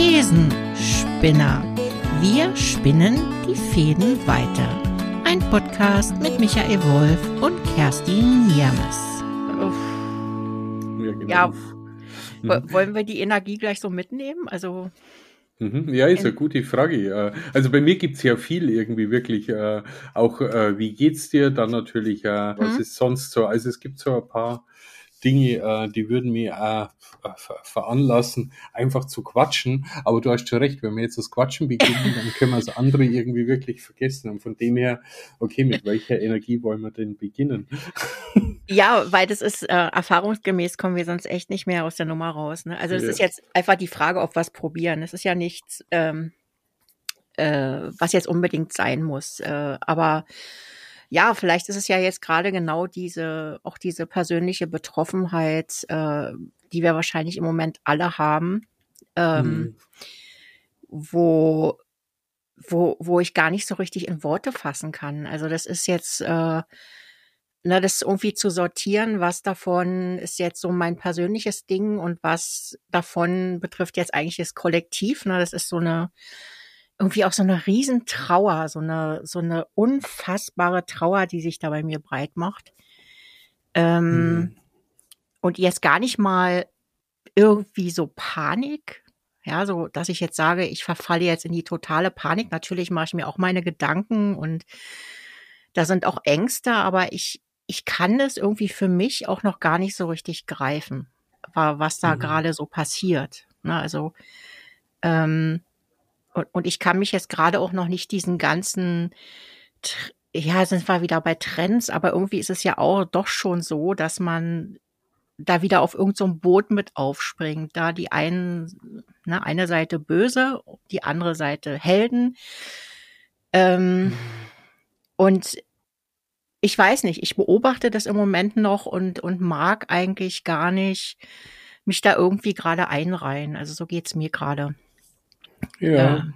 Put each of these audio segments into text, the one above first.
Thesenspinner. Wir spinnen die Fäden weiter. Ein Podcast mit Michael Wolf und Kerstin Niermes. Ja, genau. Ja, wo- wollen wir die Energie gleich so mitnehmen? Also, Mhm, Ja, ist eine gute Frage. Äh, Also bei mir gibt's ja viel irgendwie wirklich. äh, Auch äh, wie geht's dir? Dann natürlich, was Mhm. ist sonst so? Also es gibt so ein paar Dinge, äh, die würden mir äh, ver- veranlassen, einfach zu quatschen. Aber du hast schon recht, wenn wir jetzt das Quatschen beginnen, dann können wir das andere irgendwie wirklich vergessen. Und von dem her, okay, mit welcher Energie wollen wir denn beginnen? ja, weil das ist äh, erfahrungsgemäß kommen wir sonst echt nicht mehr aus der Nummer raus. Ne? Also, es Ja. ist jetzt einfach die Frage, ob wir es probieren. Es ist ja nichts, ähm, äh, was jetzt unbedingt sein muss. Äh, aber ja, vielleicht ist es ja jetzt gerade genau diese, auch diese persönliche Betroffenheit, äh, die wir wahrscheinlich im Moment alle haben, ähm, Mhm. wo, wo, wo ich gar nicht so richtig in Worte fassen kann. Also das ist jetzt, äh, ne, das irgendwie zu sortieren, was davon ist jetzt so mein persönliches Ding und was davon betrifft jetzt eigentlich das Kollektiv. Ne, das ist so eine, irgendwie auch so eine Riesentrauer, so eine, so eine unfassbare Trauer, die sich da bei mir breit macht. Ähm, Mhm. und jetzt gar nicht mal irgendwie so Panik, ja, so, dass ich jetzt sage, ich verfalle jetzt in die totale Panik. Natürlich mache ich mir auch meine Gedanken und da sind auch Ängste, aber ich, ich kann das irgendwie für mich auch noch gar nicht so richtig greifen, wa- was da Mhm. gerade so passiert. Ne, also, ähm, und, und ich kann mich jetzt gerade auch noch nicht diesen ganzen, ja, sind wir wieder bei Trends, aber irgendwie ist es ja auch doch schon so, dass man da wieder auf irgendein so Boot mit aufspringt. Da die einen, ne, eine Seite böse, die andere Seite Helden. Ähm, und ich weiß nicht, ich beobachte das im Moment noch und, und mag eigentlich gar nicht mich da irgendwie gerade einreihen. Also so geht's mir gerade. Ja, Ja.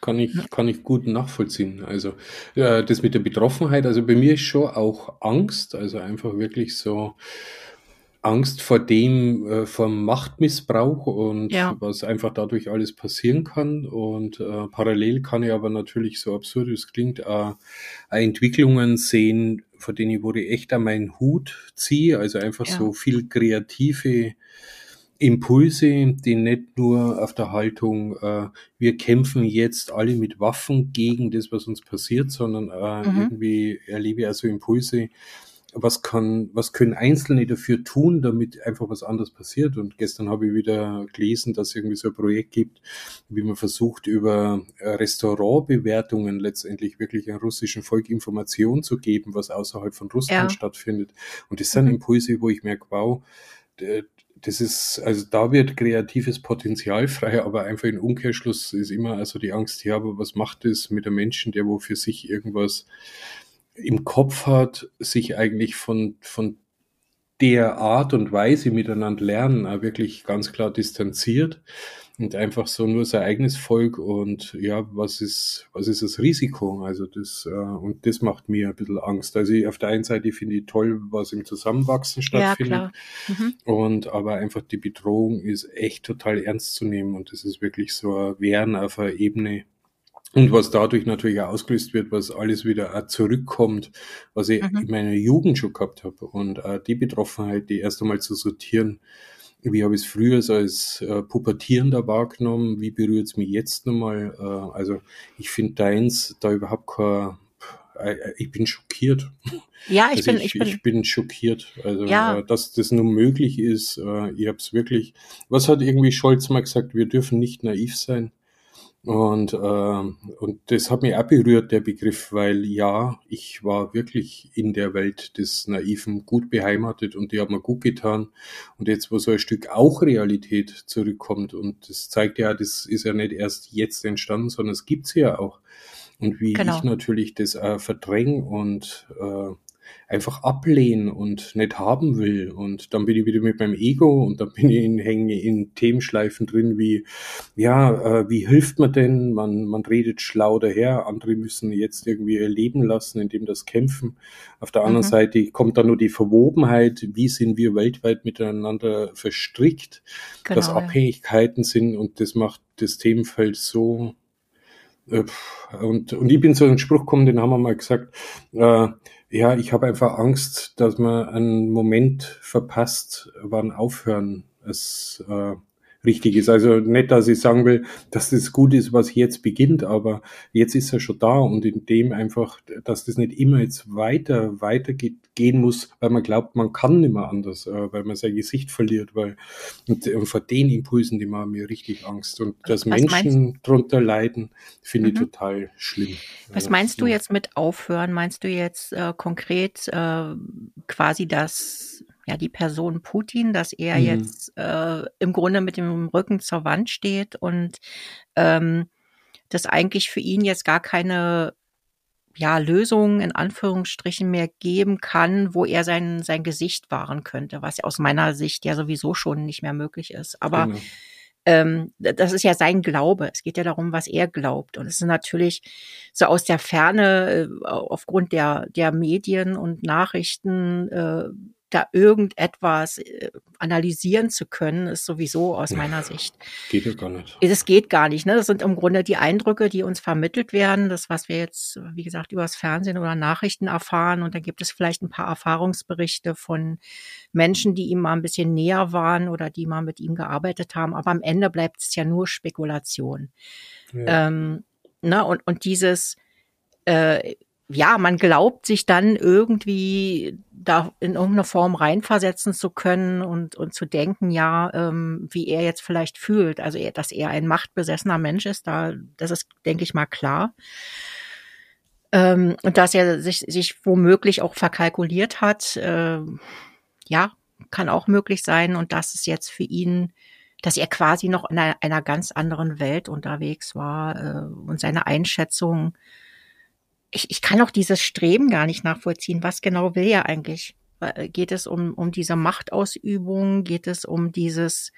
kann ich, kann ich gut nachvollziehen. Also äh, das mit der Betroffenheit, also bei mir ist schon auch Angst, also einfach wirklich so Angst vor dem, äh, vom Machtmissbrauch und Ja. was einfach dadurch alles passieren kann. Und äh, parallel kann ich aber natürlich, so absurd es klingt, äh, Entwicklungen sehen, vor denen ich, ich echt an meinen Hut ziehe. Also einfach Ja. so viel kreative Impulse, die nicht nur auf der Haltung, äh, wir kämpfen jetzt alle mit Waffen gegen das, was uns passiert, sondern äh, Mhm. irgendwie erlebe ich also Impulse, was kann, was können Einzelne dafür tun, damit einfach was anderes passiert. Und gestern habe ich wieder gelesen, dass es irgendwie so ein Projekt gibt, wie man versucht, über äh, Restaurantbewertungen letztendlich wirklich einem russischen Volk Informationen zu geben, was außerhalb von Russland Ja. stattfindet. Und das sind Mhm. Impulse, wo ich merke, wow, das ist, also da wird kreatives Potenzial frei, aber einfach in Umkehrschluss ist immer also die Angst, ja, aber was macht es mit einem Menschen, der wo für sich irgendwas im Kopf hat, sich eigentlich von, von der Art und Weise miteinander lernen, auch wirklich ganz klar distanziert und einfach so nur sein eigenes Volk und ja, was ist, was ist das Risiko? Also das, äh, und das macht mir ein bisschen Angst. Also ich, auf der einen Seite finde ich toll, was im Zusammenwachsen Ja, stattfindet. klar. Mhm. Und aber einfach die Bedrohung ist echt total ernst zu nehmen und das ist wirklich so ein Wehren auf einer Ebene. Und was dadurch natürlich auch ausgelöst wird, was alles wieder zurückkommt, was ich Mhm. in meiner Jugend schon gehabt habe. Und äh, die Betroffenheit, die erst einmal zu sortieren, wie habe ich es früher als äh, Pubertierender wahrgenommen, wie berührt es mich jetzt nochmal? Äh, also ich finde deins da überhaupt kein, äh, ich bin schockiert. Ja, ich Also bin, ich, ich bin, ich bin schockiert, also Ja. äh, dass das nun möglich ist. Äh, ich habe es wirklich. Was hat irgendwie Scholz mal gesagt? Wir dürfen nicht naiv sein. Und äh, und das hat mich auch berührt der Begriff, weil ja, ich war wirklich in der Welt des Naiven gut beheimatet und die hat mir gut getan. Und jetzt, wo so ein Stück auch Realität zurückkommt und das zeigt ja, das ist ja nicht erst jetzt entstanden, sondern es gibt's ja auch. Und wie Genau. ich natürlich das äh, verdränge und äh, einfach ablehne und nicht haben will. Und dann bin ich wieder mit meinem Ego und dann bin ich in, hänge in Themenschleifen drin wie, ja, äh, wie hilft man denn? Man, man redet schlau daher, andere müssen jetzt irgendwie ihr Leben lassen, indem das kämpfen. Auf der anderen mhm. Seite kommt dann nur die Verwobenheit, wie sind wir weltweit miteinander verstrickt, genau, dass Abhängigkeiten sind und das macht das Themenfeld so äh, und, und ich bin zu einem Spruch gekommen, den haben wir mal gesagt, äh, ja, ich habe einfach Angst, dass man einen Moment verpasst, wann aufhören es äh, richtig ist. Also nicht, dass ich sagen will, dass das gut ist, was jetzt beginnt, aber jetzt ist er schon da und in dem einfach, dass das nicht immer jetzt weiter, weiter geht, gehen muss, weil man glaubt, man kann nicht mehr anders, äh, weil man sein Gesicht verliert, weil und, und vor den Impulsen, die machen mir richtig Angst und dass was Menschen drunter leiden, finde mhm. ich total schlimm. Was meinst du jetzt mit aufhören? Meinst du jetzt äh, konkret äh, quasi das ja die Person Putin, dass er mhm. jetzt äh, im Grunde mit dem Rücken zur Wand steht und ähm, das eigentlich für ihn jetzt gar keine ja, Lösung in Anführungsstrichen mehr geben kann, wo er sein, sein Gesicht wahren könnte, was aus meiner Sicht ja sowieso schon nicht mehr möglich ist. Aber genau. ähm, das ist ja sein Glaube. Es geht ja darum, was er glaubt. Und es ist natürlich so aus der Ferne, äh, aufgrund der, der Medien und Nachrichten, äh, da irgendetwas äh, analysieren zu können, ist sowieso aus meiner Sicht. Geht ja gar nicht. Das geht gar nicht. Ne? Das sind im Grunde die Eindrücke, die uns vermittelt werden. Das, was wir jetzt, wie gesagt, übers Fernsehen oder Nachrichten erfahren. Und da gibt es vielleicht ein paar Erfahrungsberichte von Menschen, die ihm mal ein bisschen näher waren oder die mal mit ihm gearbeitet haben. Aber am Ende bleibt es ja nur Spekulation. Ja. Ähm, ne? und, und dieses, äh, ja, man glaubt sich dann irgendwie da in irgendeiner Form reinversetzen zu können und, und zu denken, ja, ähm, wie er jetzt vielleicht fühlt. Also, dass er ein machtbesessener Mensch ist, da, das ist, denke ich mal, klar. Ähm, und dass er sich, sich womöglich auch verkalkuliert hat, äh, ja, kann auch möglich sein. Und dass es jetzt für ihn, dass er quasi noch in einer, einer ganz anderen Welt unterwegs war äh, und seine Einschätzung ich, ich kann auch dieses Streben gar nicht nachvollziehen. Was genau will er eigentlich? Äh, geht es um, um diese Machtausübung? Geht es um dieses,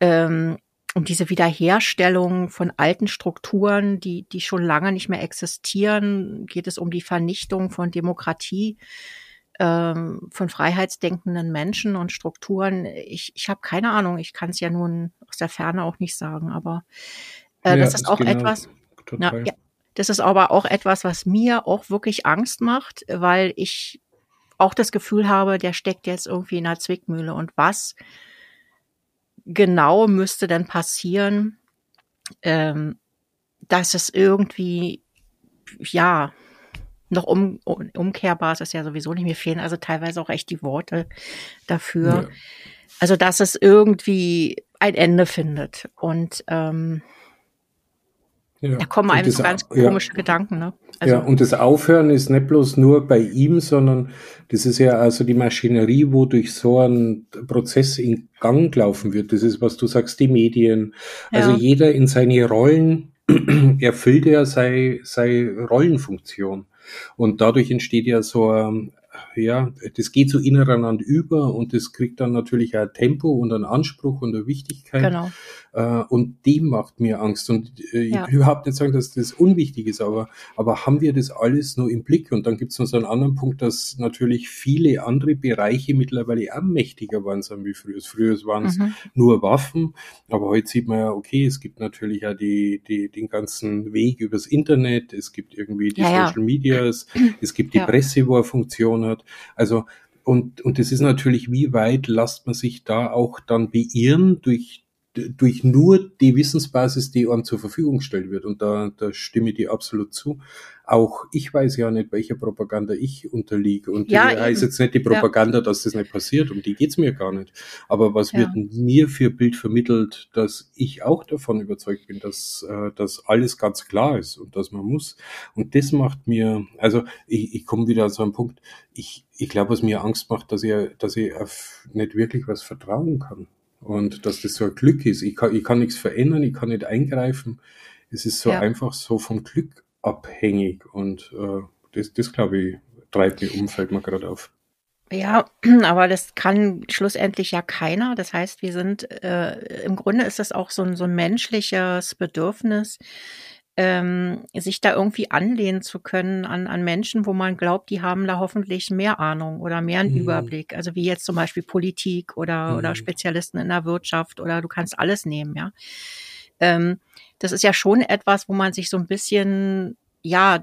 ähm, um diese Wiederherstellung von alten Strukturen, die, die schon lange nicht mehr existieren? Geht es um die Vernichtung von Demokratie, ähm, von freiheitsdenkenden Menschen und Strukturen? Ich, ich habe keine Ahnung. Ich kann es ja nun aus der Ferne auch nicht sagen, aber äh, ja, das ist auch genau, etwas. Na, ja, das ist aber auch etwas, was mir auch wirklich Angst macht, weil ich auch das Gefühl habe, der steckt jetzt irgendwie in einer Zwickmühle. Und was genau müsste denn passieren, ähm, dass es irgendwie, ja, noch um, umkehrbar ist es ja sowieso nicht. Mir fehlen also teilweise auch echt die Worte dafür. Ja. Also, dass es irgendwie ein Ende findet. Und ähm, ja. Da kommen einem so ganz komische ja. Gedanken. Ne? Also, ja, und das Aufhören ist nicht bloß nur bei ihm, sondern das ist ja also die Maschinerie, wo durch so einen Prozess in Gang laufen wird. Das ist, was du sagst, die Medien. Also ja. jeder in seine Rollen erfüllt er seine, seine Rollenfunktion. Und dadurch entsteht ja so ein, ja, das geht so ineinander über und das kriegt dann natürlich auch Tempo und einen Anspruch und eine Wichtigkeit. Genau. Äh, und dem macht mir Angst. Und äh, ja. ich will überhaupt nicht sagen, dass das unwichtig ist, aber, aber haben wir das alles nur im Blick? Und dann gibt es noch so einen anderen Punkt, dass natürlich viele andere Bereiche mittlerweile auch mächtiger waren wie früher. Früher waren es mhm. nur Waffen, aber heute sieht man ja, okay, es gibt natürlich auch die, die, den ganzen Weg übers Internet, es gibt irgendwie die ja, Social ja. Medias, es gibt die Presse, wo er Funktion hat. Also und, und das ist natürlich, wie weit lasst man sich da auch dann beirren durch, durch nur die Wissensbasis, die einem zur Verfügung gestellt wird. Und da, da stimme ich dir absolut zu. Auch ich weiß ja nicht, welcher Propaganda ich unterliege. Und ja, heißt jetzt nicht die Propaganda, ja. dass das nicht passiert. Um die geht's mir gar nicht. Aber was ja. wird mir für Bild vermittelt, dass ich auch davon überzeugt bin, dass, äh, dass alles ganz klar ist und dass man muss. Und das macht mir, also ich, ich komme wieder an so einen Punkt, ich, ich glaube, was mir Angst macht, dass ich, dass ich auf nicht wirklich was vertrauen kann. Und dass das so ein Glück ist. Ich kann, ich kann nichts verändern, ich kann nicht eingreifen. Es ist so ja. einfach so vom Glück abhängig. Und äh, das, das glaube ich, treibt mich um, fällt mir gerade auf. Ja, aber das kann schlussendlich ja keiner. Das heißt, wir sind, äh, im Grunde ist das auch so ein, so ein menschliches Bedürfnis, ähm, sich da irgendwie anlehnen zu können an, an Menschen, wo man glaubt, die haben da hoffentlich mehr Ahnung oder mehr einen mhm. Überblick. Also wie jetzt zum Beispiel Politik oder, mhm. oder Spezialisten in der Wirtschaft oder du kannst alles nehmen, ja. Ähm, das ist ja schon etwas, wo man sich so ein bisschen, ja,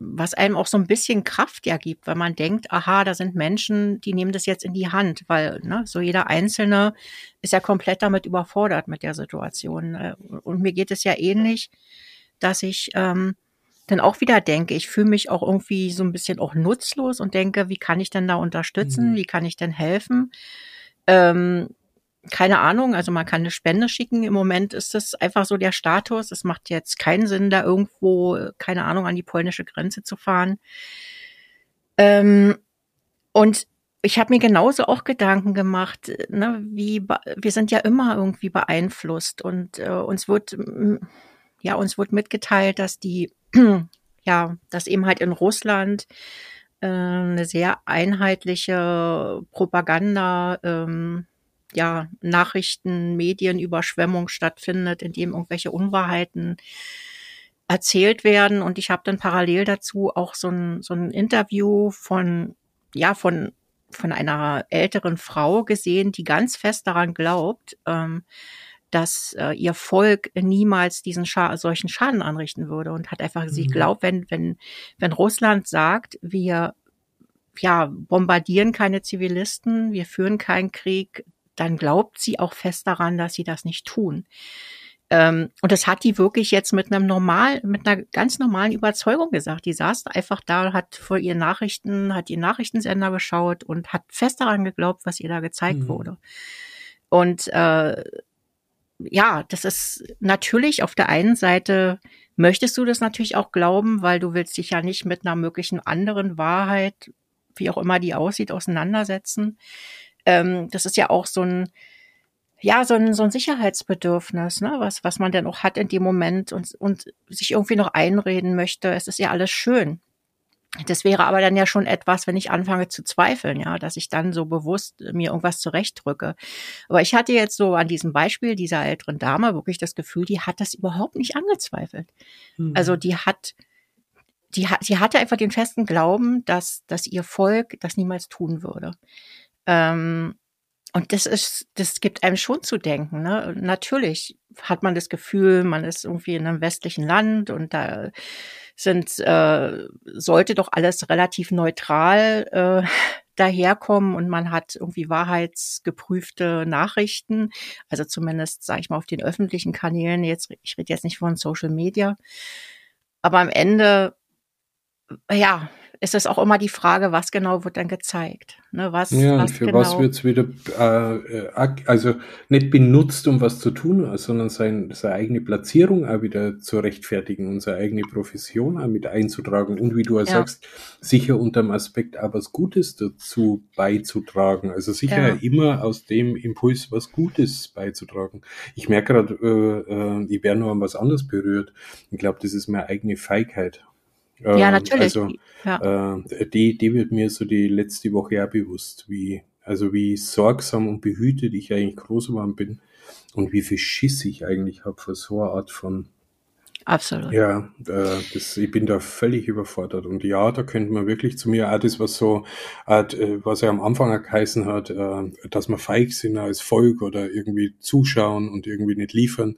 was einem auch so ein bisschen Kraft ja gibt, weil man denkt, aha, da sind Menschen, die nehmen das jetzt in die Hand, weil ne, so jeder Einzelne ist ja komplett damit überfordert mit der Situation. Äh, und mir geht es ja ähnlich dass ich ähm, dann auch wieder denke, ich fühle mich auch irgendwie so ein bisschen auch nutzlos und denke, wie kann ich denn da unterstützen? Mhm. Wie kann ich denn helfen? Ähm, keine Ahnung, also man kann eine Spende schicken. Im Moment ist das einfach so der Status. Es macht jetzt keinen Sinn, da irgendwo, keine Ahnung, an die polnische Grenze zu fahren. Ähm, und ich habe mir genauso auch Gedanken gemacht, ne, wie wir sind ja immer irgendwie beeinflusst und äh, uns wird ja, uns wurde mitgeteilt, dass die, ja, dass eben halt in Russland äh, eine sehr einheitliche Propaganda, ähm, ja, Nachrichten, Medien, Überschwemmung stattfindet, in dem irgendwelche Unwahrheiten erzählt werden. Und ich habe dann parallel dazu auch so ein, so ein Interview von, ja, von, von einer älteren Frau gesehen, die ganz fest daran glaubt, ähm, dass äh, ihr Volk niemals diesen Scha solchen Schaden anrichten würde und hat einfach, mhm. sie glaubt, wenn, wenn, wenn Russland sagt, wir ja, bombardieren keine Zivilisten, wir führen keinen Krieg, dann glaubt sie auch fest daran, dass sie das nicht tun. Ähm, und das hat die wirklich jetzt mit einem normal, mit einer ganz normalen Überzeugung gesagt. Die saß einfach da, hat vor ihren Nachrichten, hat ihr Nachrichtensender geschaut und hat fest daran geglaubt, was ihr da gezeigt mhm. wurde. Und äh, ja, das ist natürlich auf der einen Seite möchtest du das natürlich auch glauben, weil du willst dich ja nicht mit einer möglichen anderen Wahrheit, wie auch immer die aussieht, auseinandersetzen. Ähm, das ist ja auch so ein, ja, so ein, so ein Sicherheitsbedürfnis, ne, was, was man denn auch hat in dem Moment und, und sich irgendwie noch einreden möchte. Es ist ja alles schön. Das wäre aber dann ja schon etwas, wenn ich anfange zu zweifeln, ja, dass ich dann so bewusst mir irgendwas zurechtdrücke. Aber ich hatte jetzt so an diesem Beispiel dieser älteren Dame wirklich das Gefühl, die hat das überhaupt nicht angezweifelt. Mhm. Also die hat, die hat, sie hatte einfach den festen Glauben, dass, dass ihr Volk das niemals tun würde. Ähm, und das ist, das gibt einem schon zu denken. Ne? Natürlich hat man das Gefühl, man ist irgendwie in einem westlichen Land und da sind, äh, sollte doch alles relativ neutral äh, daherkommen und man hat irgendwie wahrheitsgeprüfte Nachrichten, also zumindest, sage ich mal, auf den öffentlichen Kanälen, jetzt, ich rede jetzt nicht von Social Media, aber am Ende, ja, ist es auch immer die Frage, was genau wird dann gezeigt. Ne, was, ja, was für genau was wird's wieder, äh, äh also nicht benutzt, um was zu tun, sondern sein, seine eigene Platzierung auch wieder zu rechtfertigen und seine eigene Profession auch mit einzutragen und wie du auch ja. sagst, sicher unter dem Aspekt auch was Gutes dazu beizutragen. Also sicher ja. immer aus dem Impuls was Gutes beizutragen. Ich merke gerade, äh, äh, ich werde nur an was anderes berührt. Ich glaube, das ist meine eigene Feigheit. Ja, ähm, natürlich. Also, ja. Äh, die, die wird mir so die letzte Woche ja bewusst, wie, also wie sorgsam und behütet ich eigentlich groß geworden bin und wie viel Schiss ich eigentlich habe vor so einer Art von Absolut. Ja, äh, das, ich bin da völlig überfordert. Und ja, da könnte man wirklich zu mir auch das, was so, äh, was er am Anfang geheißen hat, äh, dass wir feig sind als Volk oder irgendwie zuschauen und irgendwie nicht liefern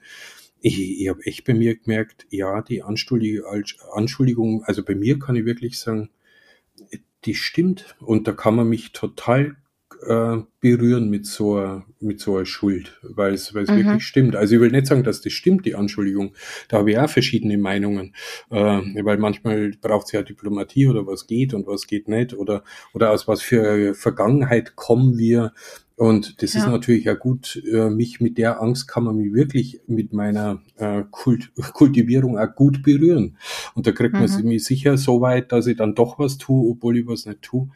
ich, ich habe echt bei mir gemerkt, ja, die Anschuldigung, also bei mir kann ich wirklich sagen, die stimmt. Und da kann man mich total äh, berühren mit so einer, mit so einer Schuld, weil es weil es mhm. wirklich stimmt. Also ich will nicht sagen, dass das stimmt, die Anschuldigung. Da habe ich auch verschiedene Meinungen, äh, weil manchmal braucht es ja Diplomatie oder was geht und was geht nicht oder oder aus was für Vergangenheit kommen wir und das ja. ist natürlich ja gut, äh, mich mit der Angst kann man mich wirklich mit meiner äh, Kult Kultivierung auch gut berühren. Und da kriegt man mhm. mich sicher so weit, dass ich dann doch was tue, obwohl ich was nicht tue,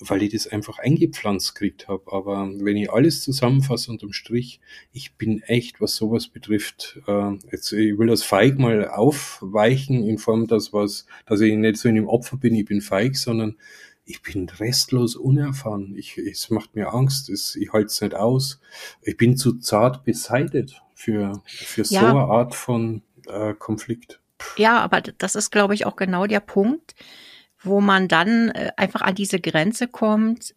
weil ich das einfach eingepflanzt gekriegt habe. Aber wenn ich alles zusammenfasse unterm Strich, ich bin echt, was sowas betrifft, äh, jetzt, ich will das feig mal aufweichen in Form, dass was, dass ich nicht so in dem Opfer bin, ich bin feig, sondern ich bin restlos unerfahren. Ich, es macht mir Angst, es, ich halte es nicht aus. Ich bin zu zart beseitet für, für ja. so eine Art von äh, Konflikt. Ja, aber das ist, glaube ich, auch genau der Punkt, wo man dann äh, einfach an diese Grenze kommt,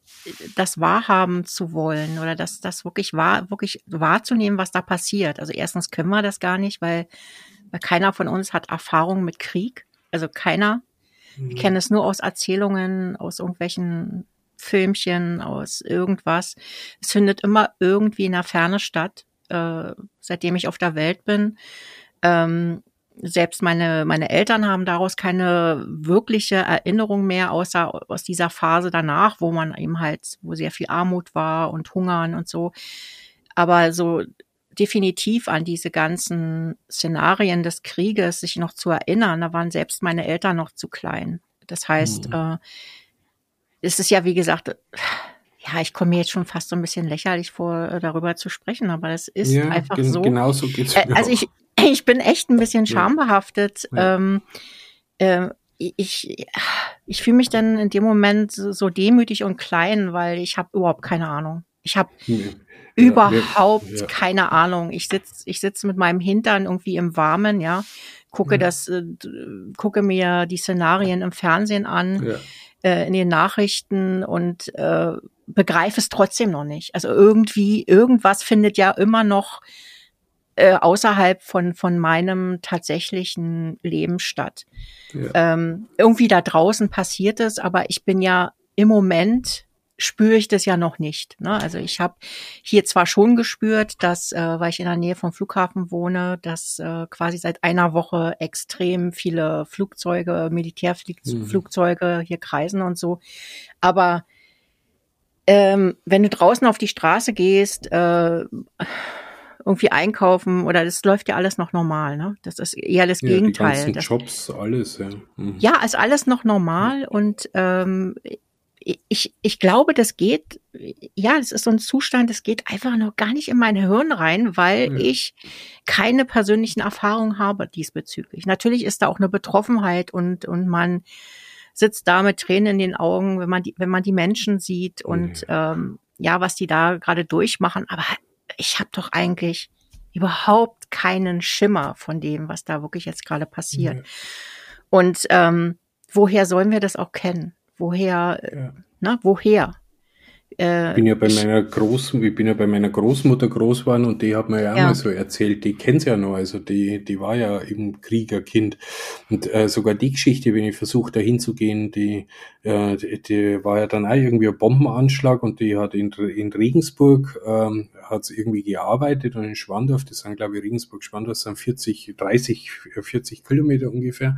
das wahrhaben zu wollen oder das, das wirklich wahr, wirklich wahrzunehmen, was da passiert. Also erstens können wir das gar nicht, weil, weil keiner von uns hat Erfahrung mit Krieg. Also keiner. Mhm. Wir kennen es nur aus Erzählungen, aus irgendwelchen Filmchen, aus irgendwas. Es findet immer irgendwie in der Ferne statt, äh, seitdem ich auf der Welt bin. Ähm, selbst meine, meine Eltern haben daraus keine wirkliche Erinnerung mehr, außer aus dieser Phase danach, wo man eben halt, wo sehr viel Armut war und Hungern und so. Aber so definitiv an diese ganzen Szenarien des Krieges sich noch zu erinnern, da waren selbst meine Eltern noch zu klein. Das heißt, mhm. äh, es ist ja, wie gesagt, ja, ich komme mir jetzt schon fast so ein bisschen lächerlich vor, darüber zu sprechen, aber es ist ja, einfach gen so. Genau so geht's äh, mir Also ich, ich bin echt ein bisschen schambehaftet. Ja. Ähm, äh, ich, ich fühle mich dann in dem Moment so demütig und klein, weil ich habe überhaupt keine Ahnung. Ich habe nee. überhaupt ja, ja. keine Ahnung. Ich sitz, ich sitz mit meinem Hintern irgendwie im Warmen, ja, gucke das, äh, gucke mir die Szenarien im Fernsehen an, äh, in den Nachrichten und äh, begreife es trotzdem noch nicht. Also irgendwie, irgendwas findet ja immer noch äh, außerhalb von, von meinem tatsächlichen Leben statt. Ja. Ähm, irgendwie da draußen passiert es, aber ich bin ja im Moment spüre ich das ja noch nicht. Ne? Also ich habe hier zwar schon gespürt, dass, äh, weil ich in der Nähe vom Flughafen wohne, dass äh, quasi seit einer Woche extrem viele Flugzeuge, Militärflugzeuge mhm. hier kreisen und so. Aber ähm, wenn du draußen auf die Straße gehst, äh, irgendwie einkaufen oder das läuft ja alles noch normal, ne? Das ist eher das ja, Gegenteil. Die ganzen das, Jobs, alles, ja. Mhm. Ja, ist alles noch normal und ähm, ich, ich glaube, das geht, ja, das ist so ein Zustand, das geht einfach noch gar nicht in mein Hirn rein, weil ja. ich keine persönlichen Erfahrungen habe diesbezüglich. Natürlich ist da auch eine Betroffenheit und, und man sitzt da mit Tränen in den Augen, wenn man die, wenn man die Menschen sieht und ja, ähm, ja was die da gerade durchmachen. Aber ich habe doch eigentlich überhaupt keinen Schimmer von dem, was da wirklich jetzt gerade passiert. Ja. Und ähm, woher sollen wir das auch kennen? Woher, ja. na, woher? Äh, ich bin ja bei meiner Großen, ich bin ja bei meiner Großmutter groß geworden und die hat mir ja, ja. mal so erzählt, die kennt's ja noch, also die, die war ja eben Kriegerkind. Und äh, sogar die Geschichte, wenn ich versuche, da hinzugehen, die, äh, die, die, war ja dann auch irgendwie ein Bombenanschlag und die hat in, in Regensburg ähm, hat irgendwie gearbeitet und in Schwandorf, das sind glaube ich Regensburg, Schwandorf sind 40, 30, 40 Kilometer ungefähr.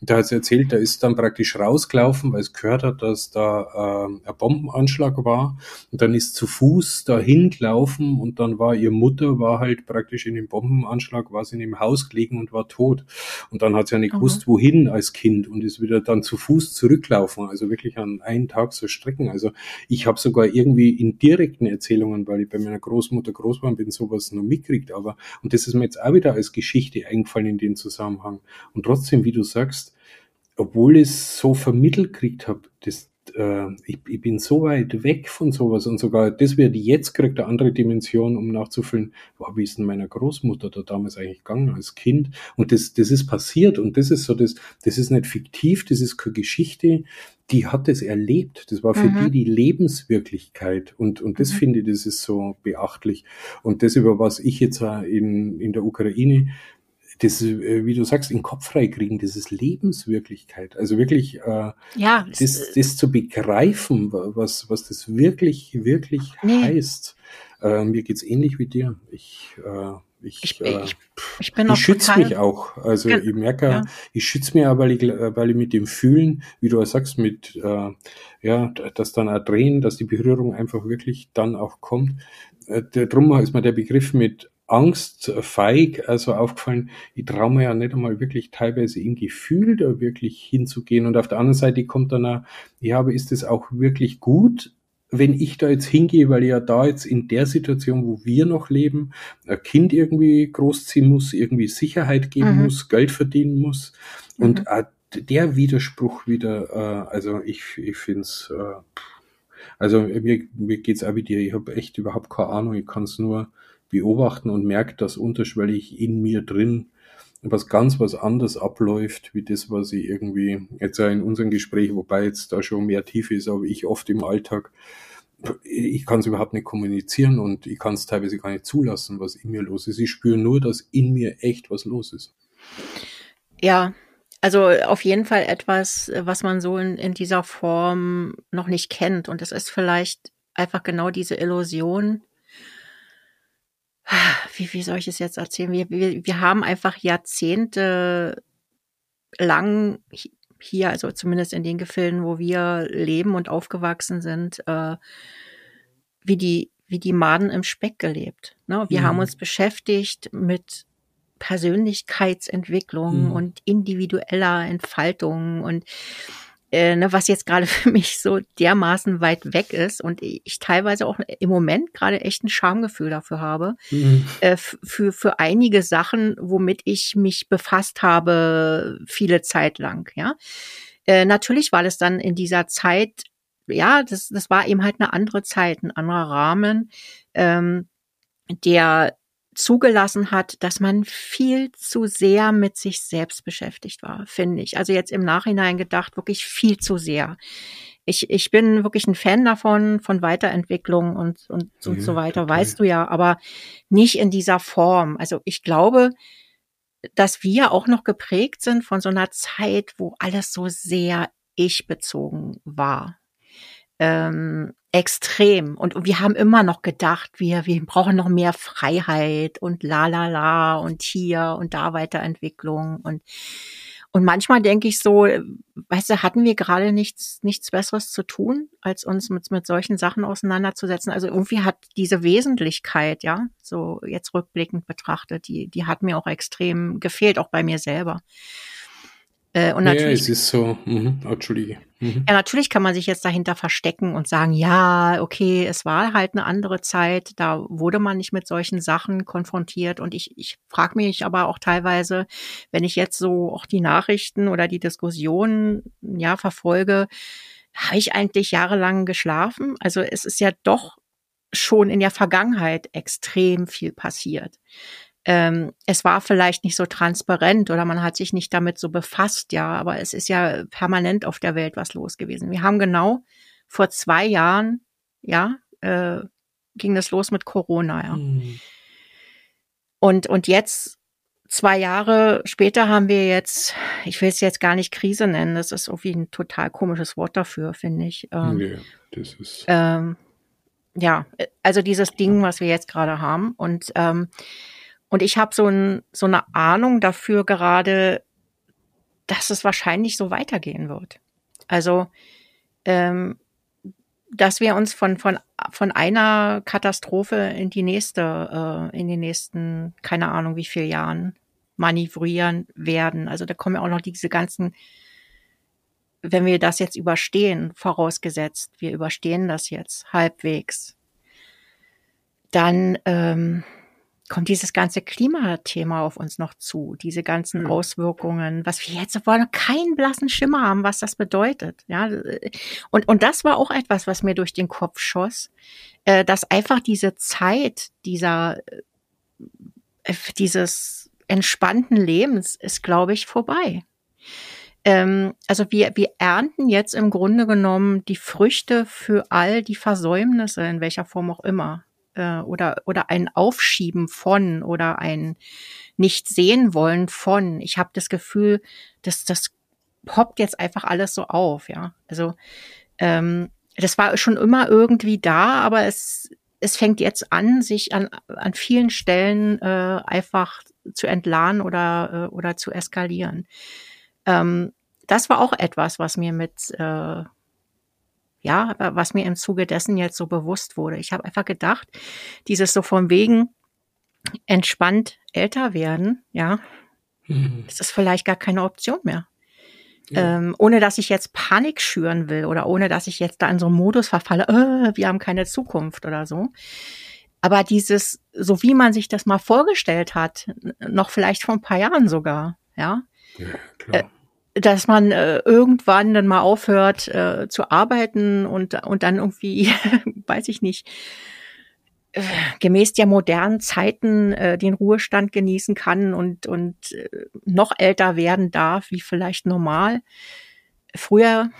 Und da hat sie erzählt, da ist dann praktisch rausgelaufen, weil es gehört hat, dass da äh, ein Bombenanschlag war und dann ist zu Fuß dahin gelaufen und dann war ihr Mutter, war halt praktisch in dem Bombenanschlag, war sie in dem Haus gelegen und war tot. Und dann hat sie ja nicht gewusst, mhm. wohin als Kind und ist wieder dann zu Fuß zurücklaufen, also wirklich an einen Tag so Strecken. Also ich habe sogar irgendwie in direkten Erzählungen, weil ich bei meiner Großmutter groß war bin, sowas noch mitkriegt, aber und das ist mir jetzt auch wieder als Geschichte eingefallen in dem Zusammenhang. Und trotzdem, wie du sagst, obwohl ich es so vermittelt kriegt habe, das, äh, ich, ich, bin so weit weg von sowas und sogar das wird jetzt kriegt eine andere Dimension, um nachzufüllen, wow, wie ist denn meiner Großmutter da damals eigentlich gegangen als Kind? Und das, das ist passiert und das ist so, das, das ist nicht fiktiv, das ist keine Geschichte, die hat es erlebt. Das war für mhm. die die Lebenswirklichkeit und, und das mhm. finde ich, das ist so beachtlich. Und das, über was ich jetzt in, in der Ukraine das, äh, wie du sagst, in den Kopf freikriegen, das ist Lebenswirklichkeit. Also wirklich, äh, ja, das, äh, das zu begreifen, was, was das wirklich, wirklich nee. heißt. Äh, mir geht's ähnlich wie dir. Ich, äh, ich, ich, äh, ich, ich, bin ich schütze mich auch. Also ja, ich merke, ja. ich schütze mich auch, weil ich, weil ich mit dem Fühlen, wie du auch sagst, mit äh, ja, dass dann auch drehen, dass die Berührung einfach wirklich dann auch kommt. Äh, drum ist mir der Begriff mit Angst, feig, also aufgefallen, ich traue mir ja nicht einmal wirklich teilweise im Gefühl da wirklich hinzugehen. Und auf der anderen Seite kommt dann auch, ja, aber ist es auch wirklich gut, wenn ich da jetzt hingehe, weil ich ja da jetzt in der Situation, wo wir noch leben, ein Kind irgendwie großziehen muss, irgendwie Sicherheit geben mhm. muss, Geld verdienen muss. Und mhm. der Widerspruch wieder, äh, also ich, ich finde es, äh, also mir, mir geht's auch wie dir, ich habe echt überhaupt keine Ahnung, ich kann es nur beobachten und merke, dass unterschwellig in mir drin was ganz was anderes abläuft, wie das, was ich irgendwie jetzt ja in unserem Gespräch, wobei jetzt da schon mehr Tiefe ist, aber ich oft im Alltag, ich kann es überhaupt nicht kommunizieren und ich kann es teilweise gar nicht zulassen, was in mir los ist. Ich spüre nur, dass in mir echt was los ist. Ja, also auf jeden Fall etwas, was man so in, in dieser Form noch nicht kennt. Und es ist vielleicht einfach genau diese Illusion, wie, wie soll ich es jetzt erzählen? Wir, wir, wir haben einfach Jahrzehnte lang hier, also zumindest in den Gefilden, wo wir leben und aufgewachsen sind, äh, wie die wie die Maden im Speck gelebt. Ne? Wir mhm. haben uns beschäftigt mit Persönlichkeitsentwicklung mhm. und individueller Entfaltung und äh, ne, was jetzt gerade für mich so dermaßen weit weg ist und ich teilweise auch im Moment gerade echt ein Schamgefühl dafür habe, mhm. äh, für, für einige Sachen, womit ich mich befasst habe, viele Zeit lang, ja. Äh, natürlich war das dann in dieser Zeit, ja, das, das war eben halt eine andere Zeit, ein anderer Rahmen, ähm, der zugelassen hat, dass man viel zu sehr mit sich selbst beschäftigt war, finde ich. Also jetzt im Nachhinein gedacht, wirklich viel zu sehr. Ich, ich bin wirklich ein Fan davon, von Weiterentwicklung und, und, und ja, so weiter, total. weißt du ja, aber nicht in dieser Form. Also ich glaube, dass wir auch noch geprägt sind von so einer Zeit, wo alles so sehr ich bezogen war. Ähm, extrem. Und wir haben immer noch gedacht, wir, wir brauchen noch mehr Freiheit und la la la und hier und da Weiterentwicklung und und manchmal denke ich so, weißt du, hatten wir gerade nichts, nichts Besseres zu tun, als uns mit, mit solchen Sachen auseinanderzusetzen. Also irgendwie hat diese Wesentlichkeit, ja, so jetzt rückblickend betrachtet, die, die hat mir auch extrem gefehlt, auch bei mir selber. Äh, und natürlich, ja, es ist so, mhm, Entschuldige. Mhm. Ja, natürlich kann man sich jetzt dahinter verstecken und sagen, ja, okay, es war halt eine andere Zeit, da wurde man nicht mit solchen Sachen konfrontiert. Und ich, ich frage mich aber auch teilweise, wenn ich jetzt so auch die Nachrichten oder die Diskussionen ja verfolge, habe ich eigentlich jahrelang geschlafen? Also es ist ja doch schon in der Vergangenheit extrem viel passiert ähm, es war vielleicht nicht so transparent oder man hat sich nicht damit so befasst, ja, aber es ist ja permanent auf der Welt was los gewesen. Wir haben genau vor zwei Jahren, ja, äh, ging das los mit Corona, ja. Mhm. Und, und jetzt, zwei Jahre später haben wir jetzt, ich will es jetzt gar nicht Krise nennen, das ist irgendwie ein total komisches Wort dafür, finde ich. Ähm, nee, das ist. Ähm, ja, also dieses Ding, was wir jetzt gerade haben. Und ähm, und ich habe so, ein, so eine Ahnung dafür gerade, dass es wahrscheinlich so weitergehen wird. Also, ähm, dass wir uns von, von, von einer Katastrophe in die nächste, äh, in den nächsten, keine Ahnung wie viel Jahren manövrieren werden. Also da kommen ja auch noch diese ganzen, wenn wir das jetzt überstehen, vorausgesetzt, wir überstehen das jetzt halbwegs, dann ähm, kommt dieses ganze Klimathema auf uns noch zu, diese ganzen mhm. Auswirkungen, was wir jetzt wollen keinen blassen Schimmer haben, was das bedeutet. Ja, und und das war auch etwas, was mir durch den Kopf schoss, äh, dass einfach diese Zeit dieser äh, dieses entspannten Lebens ist, glaube ich, vorbei. Ähm, also wir, wir ernten jetzt im Grunde genommen die Früchte für all die Versäumnisse, in welcher Form auch immer, äh, oder, oder ein Aufschieben von oder ein nicht sehen wollen von. Ich habe das Gefühl, dass das poppt jetzt einfach alles so auf, ja. Also ähm, das war schon immer irgendwie da, aber es, es fängt jetzt an, sich an, an vielen Stellen äh, einfach zu entladen oder, äh, oder zu eskalieren. Ähm, das war auch etwas, was mir mit äh, ja, was mir im Zuge dessen jetzt so bewusst wurde. Ich habe einfach gedacht, dieses so von wegen entspannt älter werden, ja, mhm. das ist vielleicht gar keine Option mehr. Ja. Ähm, ohne dass ich jetzt Panik schüren will oder ohne dass ich jetzt da in so einen Modus verfalle, äh, wir haben keine Zukunft oder so. Aber dieses, so wie man sich das mal vorgestellt hat, noch vielleicht vor ein paar Jahren sogar, ja, ja klar. Äh, dass man äh, irgendwann dann mal aufhört äh, zu arbeiten und, und dann irgendwie, weiß ich nicht, äh, gemäß der modernen Zeiten äh, den Ruhestand genießen kann und, und äh, noch älter werden darf, wie vielleicht normal. Früher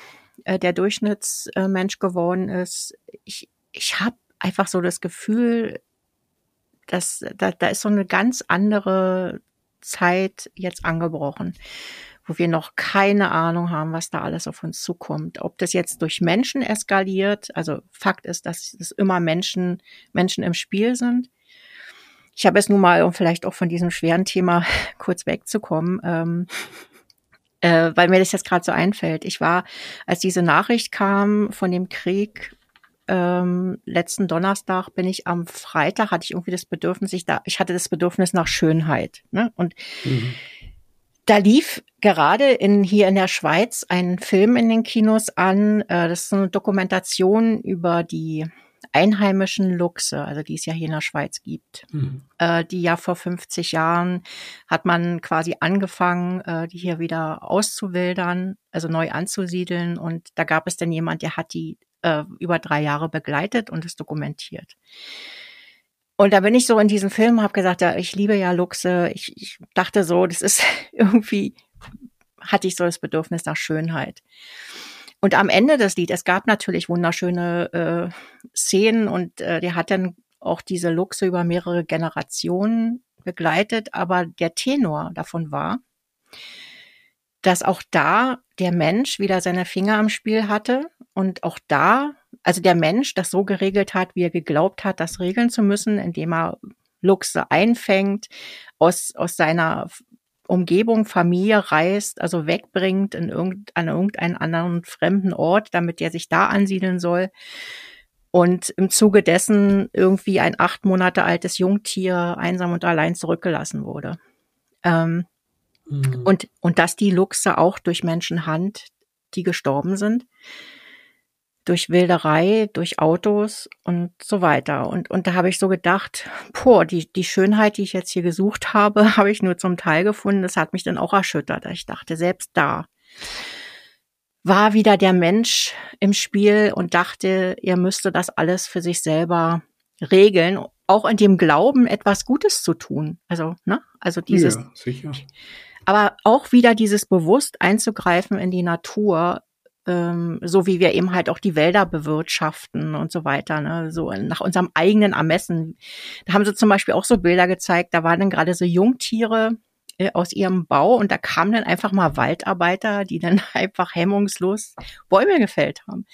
äh, der Durchschnittsmensch geworden ist. Ich, ich habe einfach so das Gefühl, dass da, da ist so eine ganz andere Zeit jetzt angebrochen wo wir noch keine Ahnung haben, was da alles auf uns zukommt. Ob das jetzt durch Menschen eskaliert, also Fakt ist, dass es immer Menschen, Menschen im Spiel sind. Ich habe es nun mal, um vielleicht auch von diesem schweren Thema kurz wegzukommen, ähm, äh, weil mir das jetzt gerade so einfällt. Ich war, als diese Nachricht kam von dem Krieg, ähm, letzten Donnerstag bin ich am Freitag, hatte ich irgendwie das Bedürfnis, ich, da, ich hatte das Bedürfnis nach Schönheit. Ne? Und mhm da lief gerade in, hier in der Schweiz ein Film in den Kinos an. Äh, das ist eine Dokumentation über die einheimischen Luchse, also die es ja hier in der Schweiz gibt. Mhm. Äh, die ja vor 50 Jahren hat man quasi angefangen, äh, die hier wieder auszuwildern, also neu anzusiedeln. Und da gab es dann jemand, der hat die über drei Jahre begleitet und es dokumentiert. Und da bin ich so in diesem Film, habe gesagt, ja, ich liebe ja Luchse. Ich, ich dachte so, das ist irgendwie, hatte ich so das Bedürfnis nach Schönheit. Und am Ende des Lieds, es gab natürlich wunderschöne äh, Szenen und äh, der hat dann auch diese Luchse über mehrere Generationen begleitet, aber der Tenor davon war, dass auch da der Mensch wieder seine Finger am Spiel hatte und auch da also der Mensch das so geregelt hat, wie er geglaubt hat, das regeln zu müssen, indem er Luchse einfängt, aus, aus seiner Umgebung, Familie reist, also wegbringt in irgend, an irgendeinen anderen fremden Ort, damit er sich da ansiedeln soll. Und im Zuge dessen irgendwie ein acht Monate altes Jungtier einsam und allein zurückgelassen wurde. Ähm, mhm. und, und dass die Luchse auch durch Menschenhand, die gestorben sind, durch Wilderei, durch Autos und so weiter. Und, und da habe ich so gedacht, boah, die, die Schönheit, die ich jetzt hier gesucht habe, habe ich nur zum Teil gefunden. Das hat mich dann auch erschüttert. Ich dachte, selbst da war wieder der Mensch im Spiel und dachte, er müsste das alles für sich selber regeln, auch in dem Glauben, etwas Gutes zu tun. Also, ne? Also dieses. Ja, sicher. Aber auch wieder dieses bewusst einzugreifen in die Natur, ähm, so wie wir eben halt auch die Wälder bewirtschaften und so weiter, ne? so nach unserem eigenen Ermessen. Da haben sie zum Beispiel auch so Bilder gezeigt, da waren dann gerade so Jungtiere äh, aus ihrem Bau und da kamen dann einfach mal Waldarbeiter, die dann einfach hemmungslos Bäume gefällt haben,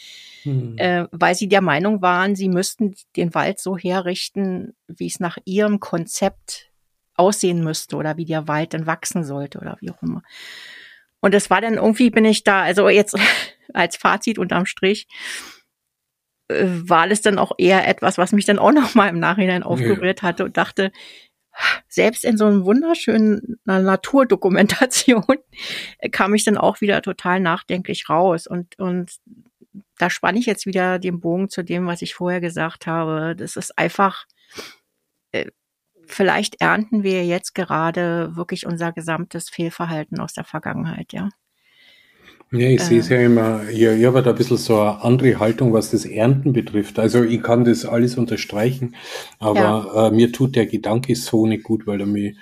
hm. äh, weil sie der Meinung waren, sie müssten den Wald so herrichten, wie es nach ihrem Konzept aussehen müsste oder wie der Wald dann wachsen sollte oder wie auch immer. Und es war dann irgendwie, bin ich da, also jetzt als Fazit unterm Strich, äh, war es dann auch eher etwas, was mich dann auch noch mal im Nachhinein aufgerührt hatte und dachte, selbst in so einem wunderschönen Naturdokumentation kam ich dann auch wieder total nachdenklich raus und, und da spanne ich jetzt wieder den Bogen zu dem, was ich vorher gesagt habe. Das ist einfach, äh, vielleicht ernten wir jetzt gerade wirklich unser gesamtes Fehlverhalten aus der Vergangenheit, ja. Ja, ich äh, sehe es ja immer, ja, ich habe da ein bisschen so eine andere Haltung, was das Ernten betrifft. Also ich kann das alles unterstreichen, aber ja. äh, mir tut der Gedanke so nicht gut, weil er mich,